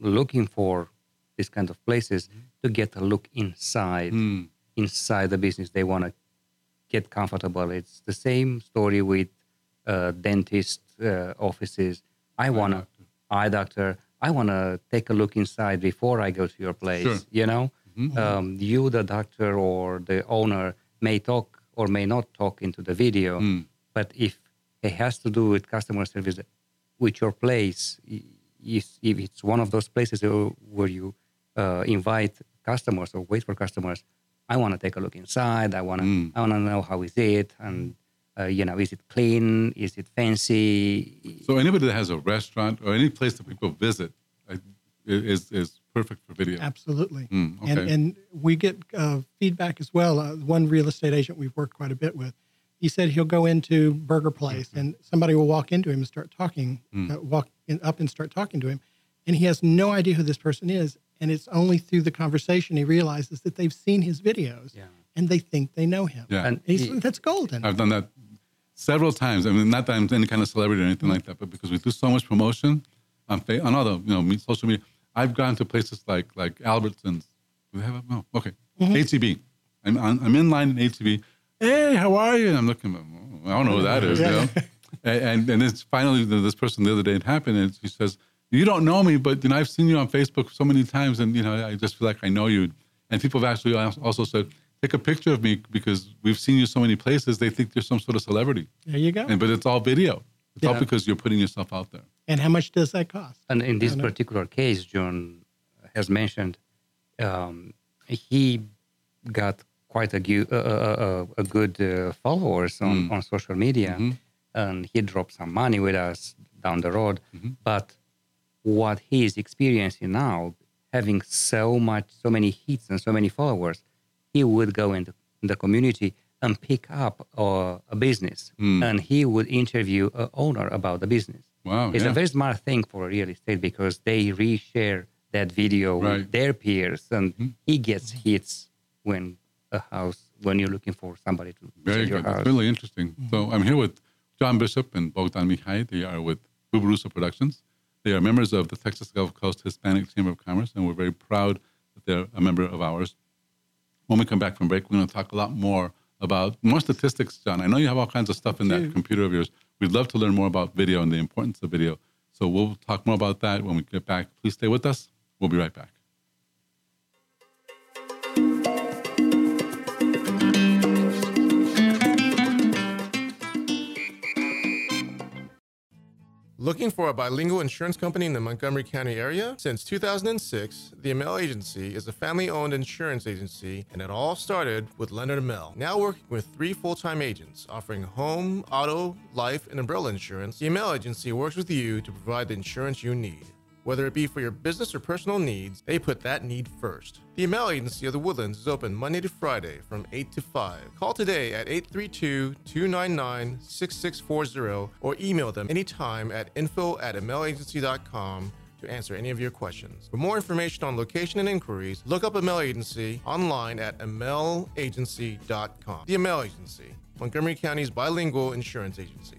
Speaker 3: looking for these kind of places to get a look inside
Speaker 1: Mm.
Speaker 3: inside the business. They want to get comfortable. It's the same story with uh, dentist uh, offices. I want to eye doctor. I want to take a look inside before I go to your place.
Speaker 1: Sure.
Speaker 3: You know, um, you, the doctor or the owner, may talk or may not talk into the video,
Speaker 1: Mm.
Speaker 3: but if it has to do with customer service with your place, i- if, if it's one of those places where where you uh, invite customers or wait for customers, I want to take a look inside. I want to
Speaker 1: Mm.
Speaker 3: I want to know how is it and uh, you know is it clean? Is it fancy?
Speaker 1: So anybody that has a restaurant or any place that people visit I- is is perfect for video.
Speaker 2: Absolutely.
Speaker 1: Mm,
Speaker 2: And
Speaker 1: okay.
Speaker 2: and we get uh, feedback as well. Uh, one real estate agent we've worked quite a bit with he said he'll go into Burger Place mm-hmm. and somebody will walk into him and start talking, mm. uh, walk in, up and start talking to him, and he has no idea who this person is. And it's only through the conversation he realizes that they've seen his videos
Speaker 3: Yeah.
Speaker 2: and they think they know him.
Speaker 1: Yeah.
Speaker 3: And
Speaker 2: He's,
Speaker 3: he-
Speaker 2: that's golden.
Speaker 1: I've done that several times. I mean, not that I'm any kind of celebrity or anything like that, but because we do so much promotion on fa- on all the you know me- social media, I've gone to places like like Albertsons. Do they have a no? Okay, mm-hmm. HEB. I'm I'm in line in HEB. Hey, how are you? And I'm looking. "Oh, I don't know who that is. You know? and, and and it's finally this person the other day it happened, and she says, "You don't know me, but you know I've seen you on Facebook so many times, and you know I just feel like I know you." And people have actually also said, "Take a picture of me because we've seen you so many places. They think you're some sort of celebrity."
Speaker 2: there you go.
Speaker 1: And but it's all video. It's all because you're putting yourself out there.
Speaker 2: And how much does that cost?
Speaker 3: And in this particular case, John has mentioned um, he got quite a, gu- uh, a good uh, followers on, on social media, and he dropped some money with us down the road. But what he is experiencing now, having so much, so many hits and so many followers, he would go into the community and pick up uh, a business, and he would interview a owner about the business.
Speaker 1: Wow,
Speaker 3: It's
Speaker 1: yeah.
Speaker 3: a very smart thing for real estate because they reshare that video
Speaker 1: Right.
Speaker 3: with their peers, and he gets hits when a house when you're looking for somebody to
Speaker 1: Very
Speaker 3: sell your
Speaker 1: good.
Speaker 3: house.
Speaker 1: That's really interesting. So mm-hmm. I'm here with John Bishop and Bogdan Mihai. They are with Bubarusa Productions. They are members of the Texas Gulf Coast Hispanic Chamber of Commerce, and we're very proud that they're a member of ours. When we come back from break, we're going to talk a lot more about more statistics, John. I know you have all kinds of stuff in that computer of yours. We'd love to learn more about video and the importance of video. So we'll talk more about that when we get back. Please stay with us. We'll be right back.
Speaker 5: Looking for a bilingual insurance company in the Montgomery County area? Since 2006, the Amel Agency is a family owned insurance agency, and it all started with Leonard Amel. Now working with three full time agents offering home, auto, life, and umbrella insurance, the Amel Agency works with you to provide the insurance you need. Whether it be for your business or personal needs, they put that need first. The Amel Agency of the Woodlands is open Monday to Friday from 8 to 5. Call today at 832 299 6640 or email them anytime at info at amelagency.com to answer any of your questions. For more information on location and inquiries, look up Amel Agency online at amelagency.com. The Amel Agency, Montgomery County's bilingual insurance agency.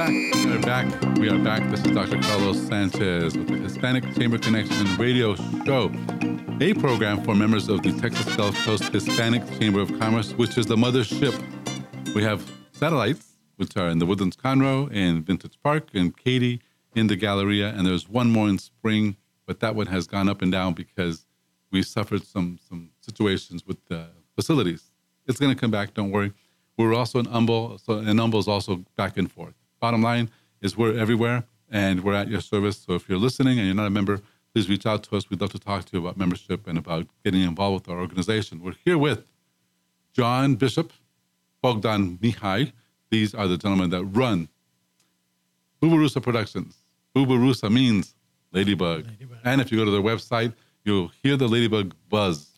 Speaker 1: back. We are back. We are back. This is Dr. Carlos Sanchez with the Hispanic Chamber Connection radio show, a program for members of the Texas Gulf Coast Hispanic Chamber of Commerce, which is the mothership. We have satellites, which are in the Woodlands Conroe and Vintage Park and Katy in the Galleria, and there's one more in spring, but that one has gone up and down because we suffered some some situations with the facilities. It's going to come back. Don't worry. We're also in Humble, so and Humble is also back and forth. Bottom line is we're everywhere and we're at your service. So if you're listening and you're not a member, please reach out to us. We'd love to talk to you about membership and about getting involved with our organization. We're here with John Bishop, Bogdan Mihai. These are the gentlemen that run Bubarusa Productions. Bubarusa means ladybug. And if you go to their website, you'll hear the ladybug buzz.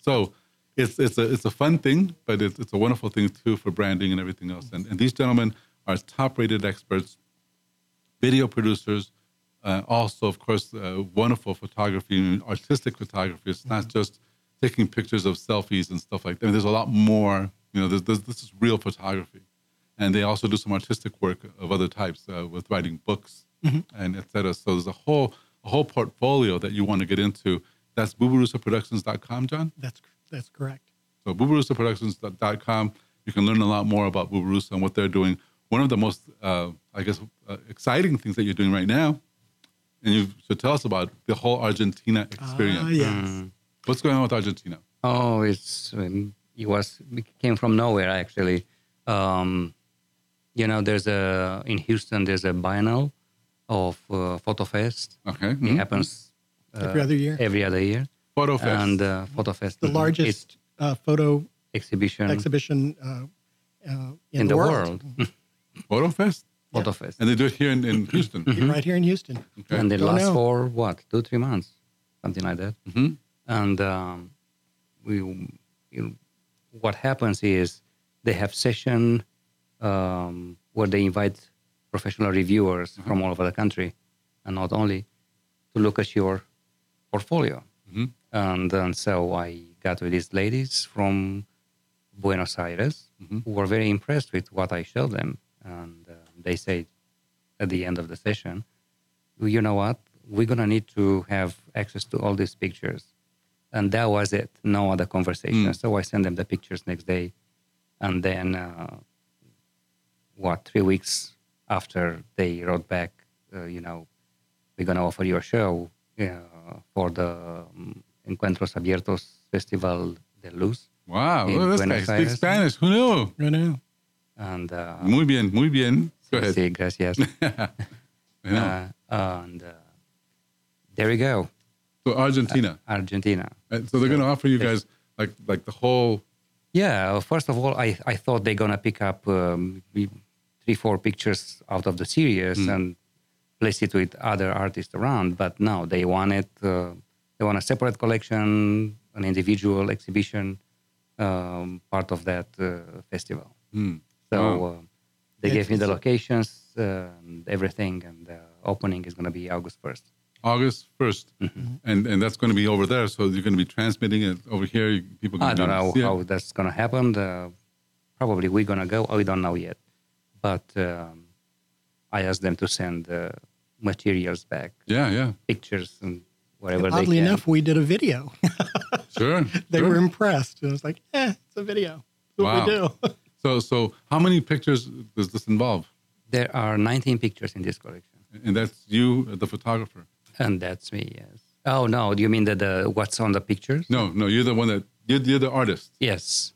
Speaker 1: So it's it's a it's a fun thing, but it's, it's a wonderful thing too for branding and everything else. And, and these gentlemen are top-rated experts, video producers, uh, also of course uh, wonderful photography and artistic photography. It's not just taking pictures of selfies and stuff like that. I mean, there's a lot more. You know, there's, there's, this is real photography, and they also do some artistic work of other types uh, with writing books and et cetera. So there's a whole a whole portfolio that you want to get into. That's bubarusaproductions.com, John.
Speaker 2: That's that's correct.
Speaker 1: So bubarusaproductions.com. You can learn a lot more about Bubarusa and what they're doing. One of the most, uh, I guess, uh, exciting things that you're doing right now and you should tell us about the whole Argentina experience.
Speaker 2: Ah, yes.
Speaker 3: Mm.
Speaker 1: What's going on with Argentina?
Speaker 3: Oh, it's um, it was it came from nowhere actually. Um, you know, there's a in Houston there's a biennial of uh, FotoFest.
Speaker 1: Okay.
Speaker 3: It
Speaker 1: mhm.
Speaker 3: happens uh,
Speaker 2: Every other year?
Speaker 3: Every other year,
Speaker 1: FotoFest.
Speaker 3: and uh, FotoFest
Speaker 2: The largest uh, photo
Speaker 3: exhibition
Speaker 2: exhibition uh, uh, in,
Speaker 3: in the world.
Speaker 1: Photo Fest.
Speaker 3: FotoFest,
Speaker 1: And they do it here in, in Houston.
Speaker 2: right here in Houston.
Speaker 1: Okay.
Speaker 3: and it
Speaker 2: Don't
Speaker 3: lasts
Speaker 2: know.
Speaker 3: for what two three months, something like that.
Speaker 1: Mhm.
Speaker 3: and um, we you know, what happens is they have session um, where they invite professional reviewers from all over the country and not only to look at your portfolio
Speaker 1: Mhm.
Speaker 3: and, and so i got with these ladies from buenos aires who were very impressed with what i showed them and uh, they said at the end of the session you know what we're going to need to have access to all these pictures and that was it no other conversation
Speaker 1: Mm.
Speaker 3: so i sent them the pictures next day and then uh, what three weeks after they wrote back uh, you know we're going to offer you a show uh, for the um, encuentros abiertos festival de luz
Speaker 1: Wow.
Speaker 3: In
Speaker 1: Look at this guy speaks Spanish. Who knew?
Speaker 2: I know.
Speaker 3: And uh,
Speaker 1: Muy bien, muy bien. Go ahead.
Speaker 3: sí, gracias
Speaker 1: know.
Speaker 3: uh, and uh, there we go
Speaker 1: so Argentina.
Speaker 3: argentina
Speaker 1: And so they're going to offer you guys like like the whole.
Speaker 3: Yeah, first of all, I, I thought they're gonna pick up um, three, four pictures out of the series and place it with other artists around. But no, they want it. Uh, they want a separate collection, an individual exhibition, um, part of that uh, festival.
Speaker 1: Hmm.
Speaker 3: So
Speaker 1: Wow.
Speaker 3: uh, they gave me the locations uh, and everything, and the opening is gonna be August first.
Speaker 1: August 1st.
Speaker 3: Mm-hmm.
Speaker 1: And and that's going to be over there. So you're going to be transmitting it over here. People can
Speaker 3: I don't know
Speaker 1: see it.
Speaker 3: how that's gonna happen. Uh, probably we're gonna go. We don't know yet, but um, I asked them to send uh, materials back,
Speaker 1: Yeah, yeah.
Speaker 3: pictures and whatever they
Speaker 2: Oddly
Speaker 3: can.
Speaker 2: enough, we did a video.
Speaker 1: Sure.
Speaker 2: they
Speaker 1: sure.
Speaker 2: were impressed. And I was like, eh, it's a video. That's what we do.
Speaker 1: So so how many pictures does this involve?
Speaker 3: There are 19 pictures in this collection,
Speaker 1: And that's you, the photographer.
Speaker 3: and that's me. Yes. Oh no, do you mean that the what's on the pictures?
Speaker 1: No, no, you're the one that you're, you're the artist.
Speaker 3: Yes.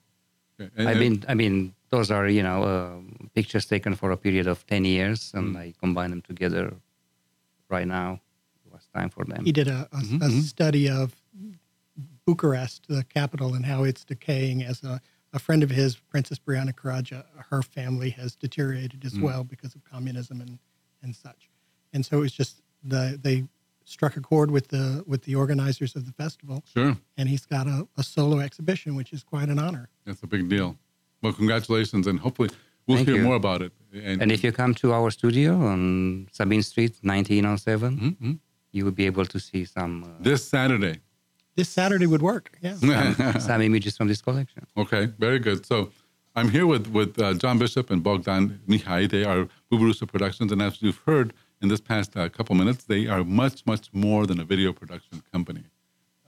Speaker 1: Okay. And-
Speaker 3: I
Speaker 1: and-
Speaker 3: mean, I mean, those are you know um pictures taken for a period of 10 years, and
Speaker 1: Mm.
Speaker 3: I combine them together. Right now, it was time for them.
Speaker 2: He did a, a, a study of Bucharest, the capital, and how it's decaying. As a, a friend of his, Princess Brianna Caradja, her family has deteriorated as well because of communism and, and such. And so it was just the they struck a chord with the with the organizers of the festival,
Speaker 1: Sure.
Speaker 2: and he's got a, a solo exhibition, which is quite an honor.
Speaker 1: That's a big deal. Well, congratulations, and hopefully we'll
Speaker 3: Thank
Speaker 1: hear
Speaker 3: you.
Speaker 1: more about it. And,
Speaker 3: And if you come to our studio on Sabine Street, 1907,
Speaker 1: Mhm.
Speaker 3: you will be able to see some, uh,
Speaker 1: this Saturday.
Speaker 2: This Saturday would work. Yeah.
Speaker 3: some, some images from this collection.
Speaker 1: Okay, very good. So I'm here with, with uh, John Bishop and Bogdan Mihai. They are Bubarusa Productions, and as you've heard in this past uh, couple minutes, they are much, much more than a video production company.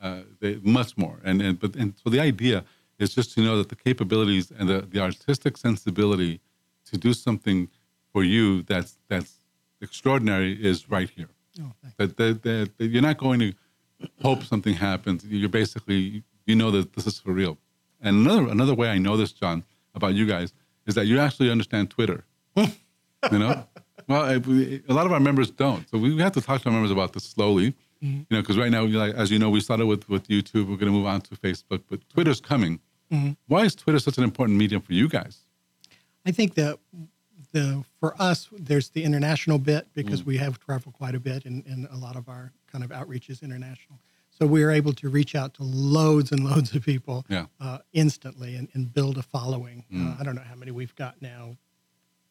Speaker 1: Uh, they much more, and and but and so the idea is just to know that the capabilities and the, the artistic sensibility to do something for you that's that's extraordinary is right here.
Speaker 2: Oh, thanks.
Speaker 1: That, that, that, that you're not going to hope something happens. You're basically you know that this is for real. And another another way I know this, John, about you guys is that you actually understand Twitter. you know, well, I- we- a lot of our members don't, so we have to talk to our members about this slowly. Mm-hmm. You know, because right now, like as you know, we started with with YouTube. We're going to move on to Facebook, but Twitter's coming. Mm-hmm. Why is Twitter such an important medium for you guys?
Speaker 2: I think that the for us there's the international bit because mm. we have traveled quite a bit and, and a lot of our kind of outreach is international. So we're able to reach out to loads and loads of people
Speaker 1: Yeah.
Speaker 2: uh, instantly and, and build a following. Uh, I don't know how many we've got now,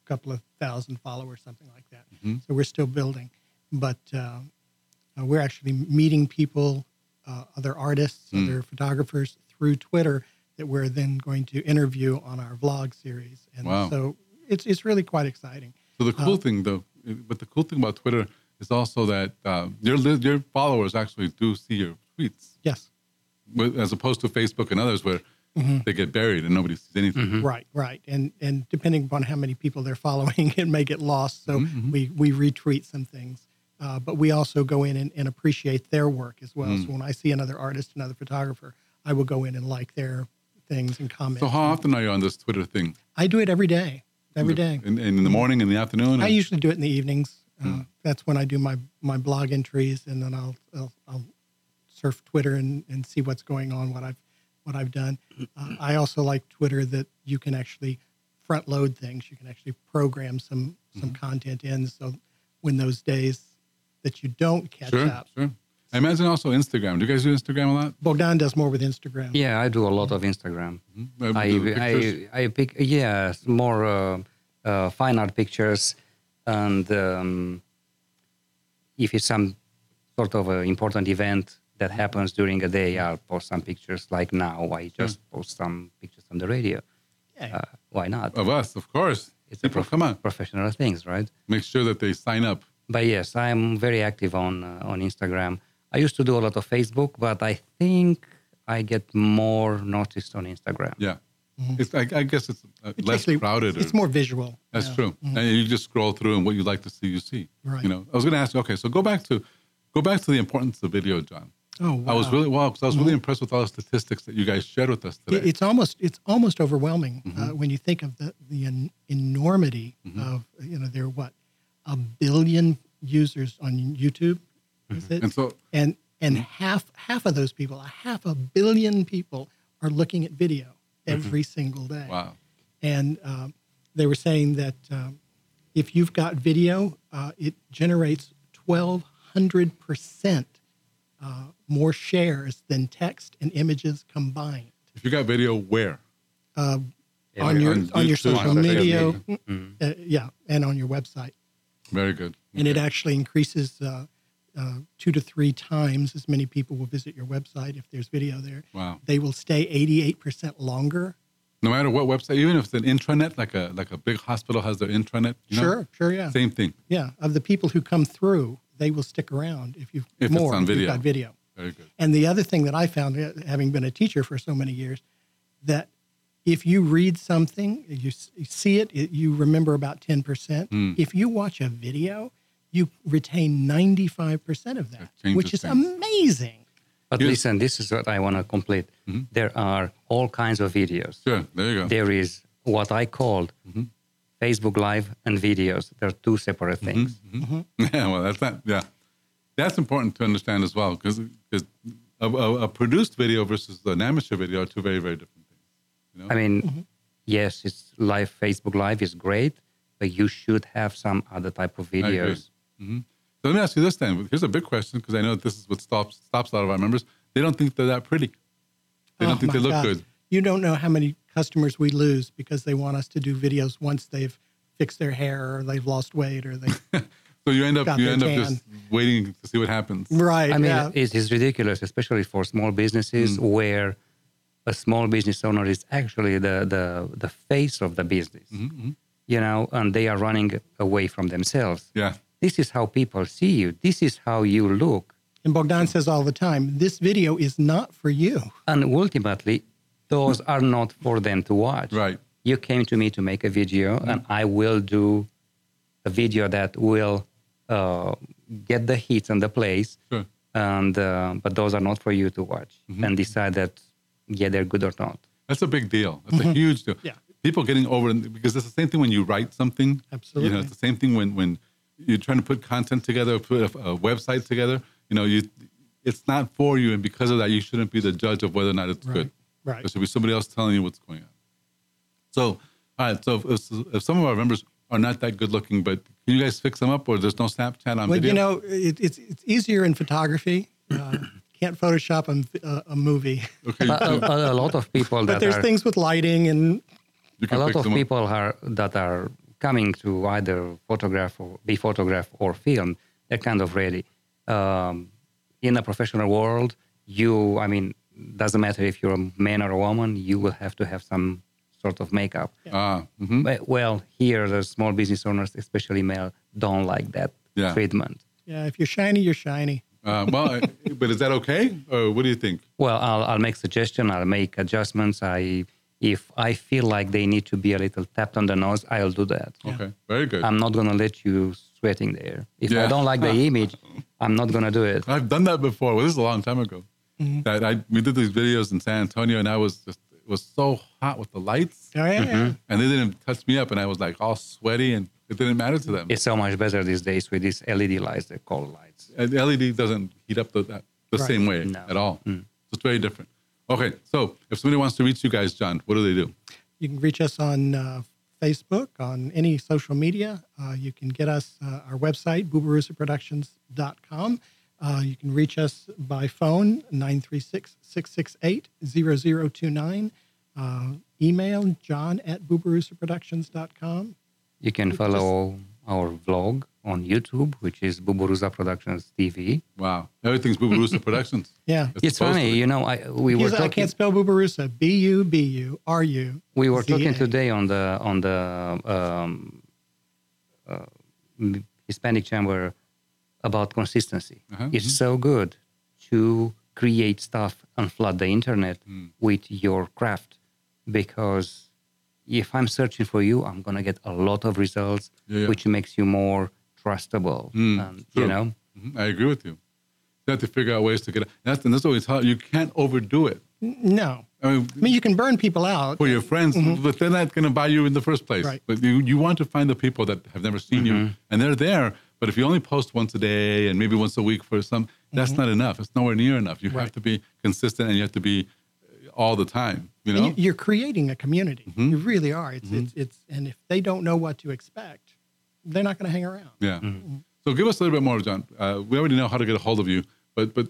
Speaker 2: a couple of thousand followers, something like that. So we're still building, but uh, uh, we're actually meeting people, uh, other artists, other photographers through Twitter that we're then going to interview on our vlog series. And
Speaker 1: Wow.
Speaker 2: so it's it's really quite exciting.
Speaker 1: So the cool thing, though, but the cool thing about Twitter is also that uh, your your followers actually do see your tweets,
Speaker 2: Yes.
Speaker 1: as opposed to Facebook and others where they get buried and nobody sees anything.
Speaker 2: Right, right, and and depending upon how many people they're following, it may get lost. So we we retweet some things, uh, but we also go in and, and appreciate their work as well.
Speaker 1: Mm.
Speaker 2: So when I see another artist, another photographer, I will go in and like their things and comment.
Speaker 1: So how often are you on this Twitter thing?
Speaker 2: I do it every day. Every day.
Speaker 1: In, in the morning, in the afternoon?
Speaker 2: I
Speaker 1: and-
Speaker 2: usually do it in the evenings. Uh,
Speaker 1: Mm.
Speaker 2: That's when I do my, my blog entries, and then I'll, I'll, I'll surf Twitter and, and see what's going on, what I've what I've done. Uh, I also like Twitter that you can actually front load things. You can actually program some some
Speaker 1: Mm-hmm.
Speaker 2: content in. So when those days that you don't catch
Speaker 1: Sure,
Speaker 2: up,
Speaker 1: sure. I imagine also Instagram. Do you guys do Instagram a lot?
Speaker 2: Bogdan does more with Instagram.
Speaker 3: Yeah, I do a lot of Instagram.
Speaker 1: Uh,
Speaker 3: I,
Speaker 1: do pictures?
Speaker 3: I I pick yes more uh, uh, fine art pictures, and um, if it's some sort of an important event that happens during a day, I'll post some pictures. Like now, I just post some pictures on the radio.
Speaker 2: Yeah.
Speaker 3: Uh, why not?
Speaker 1: Of us, of course.
Speaker 3: It's a prof-
Speaker 1: come on.
Speaker 3: professional things, right?
Speaker 1: Make sure that they sign up.
Speaker 3: But yes, I'm very active on uh, on Instagram. I used to do a lot of Facebook, but I think I get more noticed on Instagram.
Speaker 1: Yeah. It's, I, I guess it's uh, less crowded.
Speaker 2: It's
Speaker 1: or-
Speaker 2: more visual.
Speaker 1: That's
Speaker 2: Yeah.
Speaker 1: true. And you just scroll through, and what you like to see, you see.
Speaker 2: Right.
Speaker 1: You know, I was going to ask you. Okay, so go back to go back to the importance of video, John.
Speaker 2: Oh, wow.
Speaker 1: I was really well because I was really impressed with all the statistics that you guys shared with us today.
Speaker 2: It's almost it's almost overwhelming
Speaker 1: Mm-hmm.
Speaker 2: uh, when you think of the the en- enormity of you know there are what a billion users on YouTube, is it?
Speaker 1: Mm-hmm. and so,
Speaker 2: and and half half of those people, a half a billion people, are looking at video every single day.
Speaker 1: Mm-hmm. wow.
Speaker 2: And um, they were saying that um, if you've got video, uh, it generates twelve hundred percent uh, more shares than text and images combined
Speaker 1: If you got video, where?
Speaker 2: uh,
Speaker 3: Yeah,
Speaker 2: on your
Speaker 1: on
Speaker 2: on your social
Speaker 1: on
Speaker 2: media,
Speaker 1: Facebook.
Speaker 2: uh, yeah, and on your website.
Speaker 1: Very good.
Speaker 2: And it actually increases uh, two to three times as many people will visit your website if there's video there.
Speaker 1: Wow.
Speaker 2: They will stay 88% longer.
Speaker 1: No matter what website, even if it's an intranet, like a like a big hospital has their intranet. You know,
Speaker 2: Sure, sure, yeah.
Speaker 1: Same thing.
Speaker 2: Yeah, of the people who come through, they will stick around if you've
Speaker 1: If it's
Speaker 2: more
Speaker 1: on
Speaker 2: if you've
Speaker 1: video.
Speaker 2: got video.
Speaker 1: Very good.
Speaker 2: And the other thing that I found, uh, having been a teacher for so many years, that if you read something, you, see it, it, you remember about 10%.
Speaker 1: Hmm.
Speaker 2: If you watch a video, you retain 95% of that,
Speaker 1: changes
Speaker 2: which is
Speaker 1: things.
Speaker 2: amazing.
Speaker 3: But
Speaker 1: Yes.
Speaker 3: listen, this is what I want to complete. Mm-hmm. There are all kinds of videos.
Speaker 1: Sure. There you go.
Speaker 3: There is what I called mm-hmm. Facebook Live and videos. They're two separate mm-hmm, things.
Speaker 1: Yeah, well, that's not. Yeah, that's important to understand as well because a, a, a produced video versus an amateur video are two very very different things. You know?
Speaker 3: I mean, yes, it's live. Facebook Live is great, but you should have some other type of
Speaker 1: I agree.
Speaker 3: videos.
Speaker 1: Hmm So let me ask you this then. Here's a big question because I know this is what stops stops a lot of our members. They don't think they're that pretty. They don't
Speaker 2: Oh,
Speaker 1: think they look
Speaker 2: God.
Speaker 1: good.
Speaker 2: You don't know how many customers we lose because they want us to do videos once they've fixed their hair or they've lost weight or they.
Speaker 1: So you end up you
Speaker 2: their
Speaker 1: end up just waiting to see what happens.
Speaker 2: right.
Speaker 3: I mean,
Speaker 2: yeah.
Speaker 3: it is ridiculous, especially for small businesses
Speaker 1: Mm.
Speaker 3: where a small business owner is actually the, the, the face of the business,
Speaker 1: Mm-hmm,
Speaker 3: you know, and they are running away from themselves.
Speaker 1: Yeah.
Speaker 3: This is how people see you. This is how you look.
Speaker 2: and Bogdan says all the time, this video is not for you.
Speaker 3: And ultimately, those are not for them to watch.
Speaker 1: Right.
Speaker 3: You came to me to make a video, and I will do a video that will uh, get the hits and the plays.
Speaker 1: Sure.
Speaker 3: And uh, but those are not for you to watch
Speaker 1: Mm-hmm.
Speaker 3: and decide that yeah they're good or not.
Speaker 1: That's a big deal. That's a huge deal.
Speaker 2: Mm-hmm. Yeah.
Speaker 1: People getting over because it's the same thing when you write something. Absolutely. You know, it's the same thing when when you're trying to put content together, put a, a website together. You know, you it's not for you, and because of that, you shouldn't be the judge of whether or not it's good.
Speaker 2: Right.
Speaker 1: There should be somebody else telling you what's going on. So, all right. So, if, if some of our members are not that good looking, but can you guys fix them up, or there's no Snapchat on
Speaker 2: Well,
Speaker 1: video?
Speaker 2: you know, it, it's it's easier in photography. Uh, can't Photoshop a, a, a movie,
Speaker 1: okay,
Speaker 3: But a, a lot of people
Speaker 2: but
Speaker 3: that
Speaker 2: there's
Speaker 3: are
Speaker 2: things with lighting and
Speaker 1: you
Speaker 3: a
Speaker 1: can
Speaker 3: lot
Speaker 1: fix
Speaker 3: of
Speaker 1: them up.
Speaker 3: people are that are coming to either photograph or be photographed or film. They're kind of ready. Um, in a professional world, you, I mean, doesn't matter if you're a man or a woman, you will have to have some sort of makeup.
Speaker 1: Ah, mhm.
Speaker 3: But, well, here the small business owners, especially male, don't like that
Speaker 1: Yeah.
Speaker 3: treatment.
Speaker 2: yeah, if you're shiny, you're shiny.
Speaker 1: Uh, well, but is that okay, or what do you think?
Speaker 3: Well, I'll, I'll make suggestion. I'll make adjustments. I If I feel like they need to be a little tapped on the nose, I'll do that.
Speaker 1: Okay, very good.
Speaker 3: I'm not gonna let you sweating there. If
Speaker 1: Yeah.
Speaker 3: I don't like the image, I'm not gonna do it.
Speaker 1: I've done that before. Well, this is a long time ago.
Speaker 2: Mm-hmm.
Speaker 1: That I we did these videos in San Antonio, and I was just it was so hot with the lights,
Speaker 2: Oh, yeah, yeah.
Speaker 1: and they didn't touch me up, and I was like all sweaty, and it didn't matter to them.
Speaker 3: It's so much better these days with these LED lights, the color lights.
Speaker 1: And the LED doesn't heat up the that, the
Speaker 2: Right.
Speaker 1: same way
Speaker 3: No.
Speaker 1: at all. So it's very different. Okay, so if somebody wants to reach you guys, John, what do they do?
Speaker 2: You can reach us on uh, Facebook, on any social media. Uh, you can get us uh, our website, bubarusaproductions.com. Uh, you can reach us by phone, 936 668 0029. Uh, email john at bubarusaproductions.com.
Speaker 3: You can follow our vlog on YouTube, which is Buburuza Productions TV.
Speaker 1: Wow, everything's Bubarusa Productions.
Speaker 2: Yeah.
Speaker 1: It's
Speaker 3: It's funny, you know. I we were
Speaker 2: Because I
Speaker 3: talking.
Speaker 2: can't spell Bubarusa. B U B U R U.
Speaker 3: we were talking today on the on the um, uh, Hispanic Chamber about consistency.
Speaker 1: Uh-huh.
Speaker 3: It's so good to create stuff and flood the internet
Speaker 1: Mm.
Speaker 3: with your craft because if I'm searching for you, I'm gonna get a lot of results,
Speaker 1: Yeah, yeah.
Speaker 3: which makes you more trustable.
Speaker 1: Mm,
Speaker 3: and, you know,
Speaker 1: Mhm, I agree with you. You have to figure out ways to get. That's and that's always hard. You can't overdo it.
Speaker 2: No.
Speaker 1: I mean,
Speaker 2: I mean, you can burn people out.
Speaker 1: for your friends, but they're not going to buy you in the first place.
Speaker 2: Right.
Speaker 1: But you, you want to find the people that have never seen you, and they're there. But if you only post once a day and maybe once a week for some, that's not enough. It's nowhere near enough. You have to be consistent, and you have to be uh, all the time. You
Speaker 2: And
Speaker 1: know.
Speaker 2: you- you're creating a community.
Speaker 1: Mm-hmm.
Speaker 2: You really are. It's, it's, it's, and if they don't know what to expect, they're not going to hang around.
Speaker 1: Yeah. So give us a little bit more, John. Uh, we already know how to get a hold of you, but but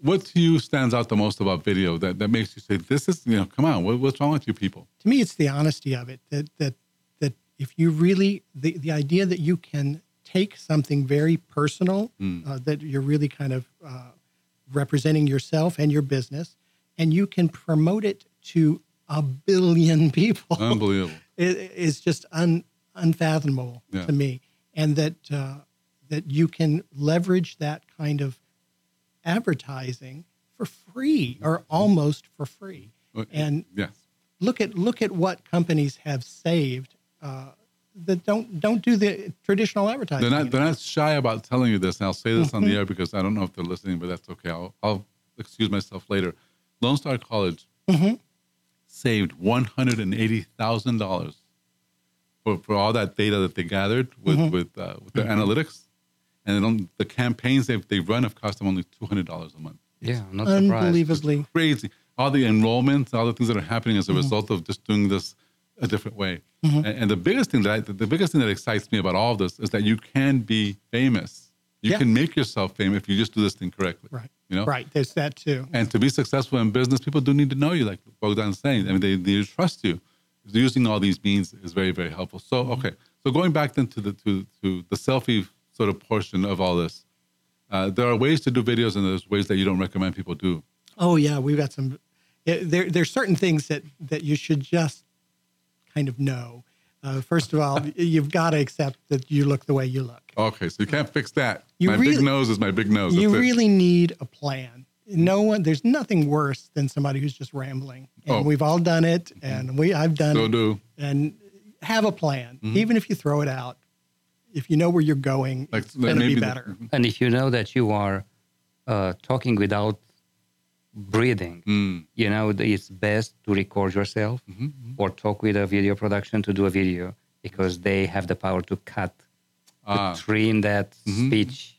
Speaker 1: what to you stands out the most about video that, that makes you say, "This is you know, come on, what, what's wrong with you people?"
Speaker 2: To me, it's the honesty of it. That that that if you really the the idea that you can take something very personal, uh, that you're really kind of uh, representing yourself and your business, and you can promote it to a billion people.
Speaker 1: Unbelievable.
Speaker 2: it is just un, unfathomable
Speaker 1: Yeah.
Speaker 2: to me, and that uh, that you can leverage that kind of advertising for free or almost for free. And look at look at what companies have saved uh, that don't don't do the traditional advertising.
Speaker 1: They're not they're not shy about telling you this, and I'll say this on the
Speaker 2: Mm-hmm.
Speaker 1: air because I don't know if they're listening, but that's okay. I'll, I'll excuse myself later. Lone Star College
Speaker 2: Mm-hmm.
Speaker 1: saved one hundred and eighty thousand dollars for for all that data that they gathered with
Speaker 2: Mm-hmm.
Speaker 1: with uh, with their analytics, and then on the campaigns they've they've run have cost them only two hundred dollars a month.
Speaker 3: yeah, I'm not surprised.
Speaker 2: Unbelievably,
Speaker 1: Crazy. All the enrollments, all the things that are happening as a
Speaker 2: Mm-hmm.
Speaker 1: result of just doing this a different way. And, and the biggest thing that I, the biggest thing that excites me about all of this is that you can be famous. You
Speaker 2: Yeah.
Speaker 1: can make yourself famous if you just do this thing correctly.
Speaker 2: right,
Speaker 1: You know.
Speaker 2: right. There's that too.
Speaker 1: And to be successful in business, people do need to know you, like Bogdan's saying. I mean, they, they trust you. Using all these means is very, very helpful. So,
Speaker 2: Mm-hmm.
Speaker 1: okay. So going back then to the to, to the selfie sort of portion of all this, uh, there are ways to do videos, and there's ways that you don't recommend people do.
Speaker 2: Oh yeah, we've got some. There, there's certain things that that you should just kind of know. Uh, first of all, you've got to accept that you look the way you look.
Speaker 1: Okay, so you can't fix that.
Speaker 2: You
Speaker 1: my big nose is my big nose.
Speaker 2: you
Speaker 1: That's it.
Speaker 2: really need a plan. No one, there's nothing worse than somebody who's just rambling. And
Speaker 1: Oh.
Speaker 2: we've all done it, and we I've done
Speaker 1: So
Speaker 2: it.
Speaker 1: do.
Speaker 2: And have a plan,
Speaker 1: Mm-hmm.
Speaker 2: even if you throw it out. If you know where you're going,
Speaker 1: Like-
Speaker 2: it's going to be
Speaker 1: maybe the-
Speaker 2: better.
Speaker 3: And if you know that you are uh, talking without breathing,
Speaker 1: Mm.
Speaker 3: you know, it's best to record yourself
Speaker 1: Mm-hmm,
Speaker 3: or talk with a video production to do a video because they have the power to cut,
Speaker 1: Ah.
Speaker 3: to trim that
Speaker 1: Mm-hmm.
Speaker 3: speech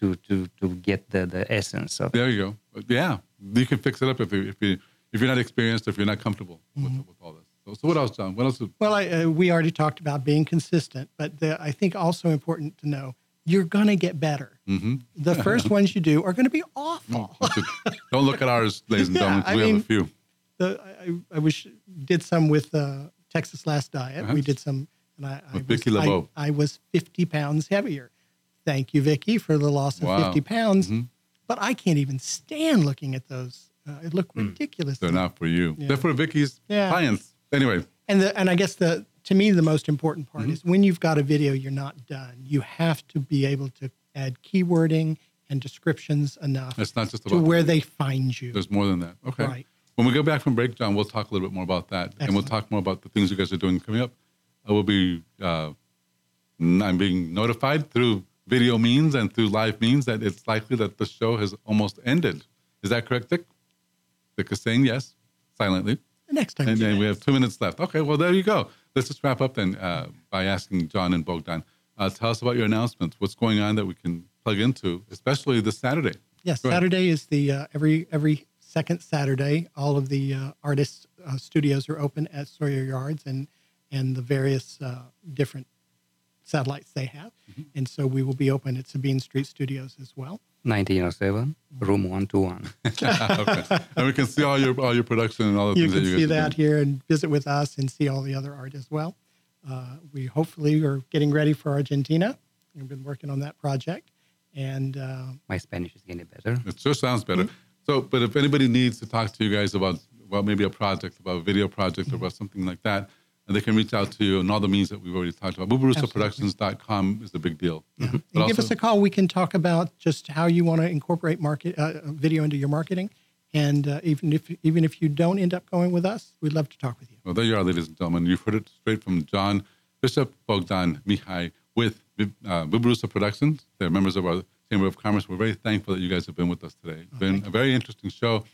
Speaker 3: to, to, to get the, the essence of.
Speaker 1: There you go. Yeah, you can fix it up if you, if you if you're not experienced, if you're not comfortable
Speaker 2: Mm-hmm.
Speaker 1: with, with all this. So, so what else, John? What else? is-
Speaker 2: Well, I, uh, we already talked about being consistent, but the, I think also important to know you're going to get better.
Speaker 1: Mm-hmm.
Speaker 2: The first ones you do are going to be awful.
Speaker 1: Don't look at ours, ladies and
Speaker 2: Yeah,
Speaker 1: gentlemen. 'cause
Speaker 2: I
Speaker 1: we have a few.
Speaker 2: the, I, I wish did some with uh, Texas Last Diet.
Speaker 1: Uh-huh.
Speaker 2: We did some, and I, I was,
Speaker 1: Vicky
Speaker 2: I, I was 50 pounds heavier. Thank you, Vicky, for the loss of
Speaker 1: Wow. Mm-hmm.
Speaker 2: 50 pounds. But I can't even stand looking at those. Uh, it looked ridiculous.
Speaker 1: Mm. They're not for you. They're for Vicky's
Speaker 2: Yeah.
Speaker 1: clients. Anyway,
Speaker 2: And the and I guess the to me the most important part
Speaker 1: Mm-hmm.
Speaker 2: is when you've got a video you're not done. You have to be able to add keywording and descriptions enough
Speaker 1: it's not just
Speaker 2: to where they find you.
Speaker 1: There's more than that. Okay.
Speaker 2: Right.
Speaker 1: When we go back from break, John, we'll talk a little bit more about that, and we'll talk more about the things you guys are doing coming up. I will be. Uh, I'm being notified through video means and through live means that it's likely that the show has almost ended. Is that correct, Dick? Dick is saying yes, silently.
Speaker 2: The next time.
Speaker 1: And then we have two minutes left. Okay, well, there you go. Let's just wrap up then uh, by asking John and Bogdan. Uh, tell us about your announcements. What's going on that we can plug into, especially this Saturday?
Speaker 2: Yes,
Speaker 1: Go ahead.
Speaker 2: Saturday is the uh, every every second Saturday. All of the uh, artists' uh, studios are open at Sawyer Yards and and the various uh, different satellites they have.
Speaker 1: Mm-hmm.
Speaker 2: And so we will be open at Sabine Street Studios as well.
Speaker 3: 1907, room 121.
Speaker 1: okay. And we can see all your all your production and all the
Speaker 2: You
Speaker 1: things
Speaker 2: can
Speaker 1: that you can see
Speaker 2: that
Speaker 1: doing.
Speaker 2: here and visit with us and see all the other art as well. Uh, we hopefully are getting ready for Argentina. We've been working on that project. And uh,
Speaker 3: My Spanish is getting better.
Speaker 1: It sure sounds better.
Speaker 2: Mm-hmm.
Speaker 1: So, but if anybody needs to talk to you guys about, well, maybe a project, about a video project, or about something like that, and they can reach out to you on all the means that we've already talked about. BubarusaProductions.com is a big deal.
Speaker 2: Yeah. Give
Speaker 1: also-
Speaker 2: us a call. We can talk about just how you want to incorporate market uh, video into your marketing. And uh, even if even if you don't end up going with us, we'd love to talk with you.
Speaker 1: Well, there you are, ladies and gentlemen. You've heard it straight from John Bishop Bogdan Mihai with uh, Bubarusa Productions. They're members of our Chamber of Commerce. We're very thankful that you guys have been with us today. It's been a very interesting show.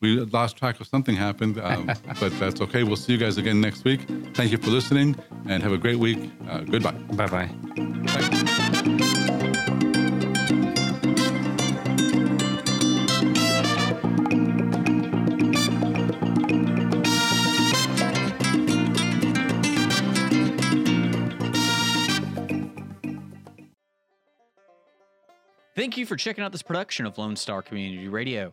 Speaker 1: We lost track of something happened, um, but that's okay. We'll see you guys again next week. Thank you for listening and have a great week. Uh, goodbye.
Speaker 3: Bye bye.
Speaker 4: Thank you for checking out this production of Lone Star Community Radio.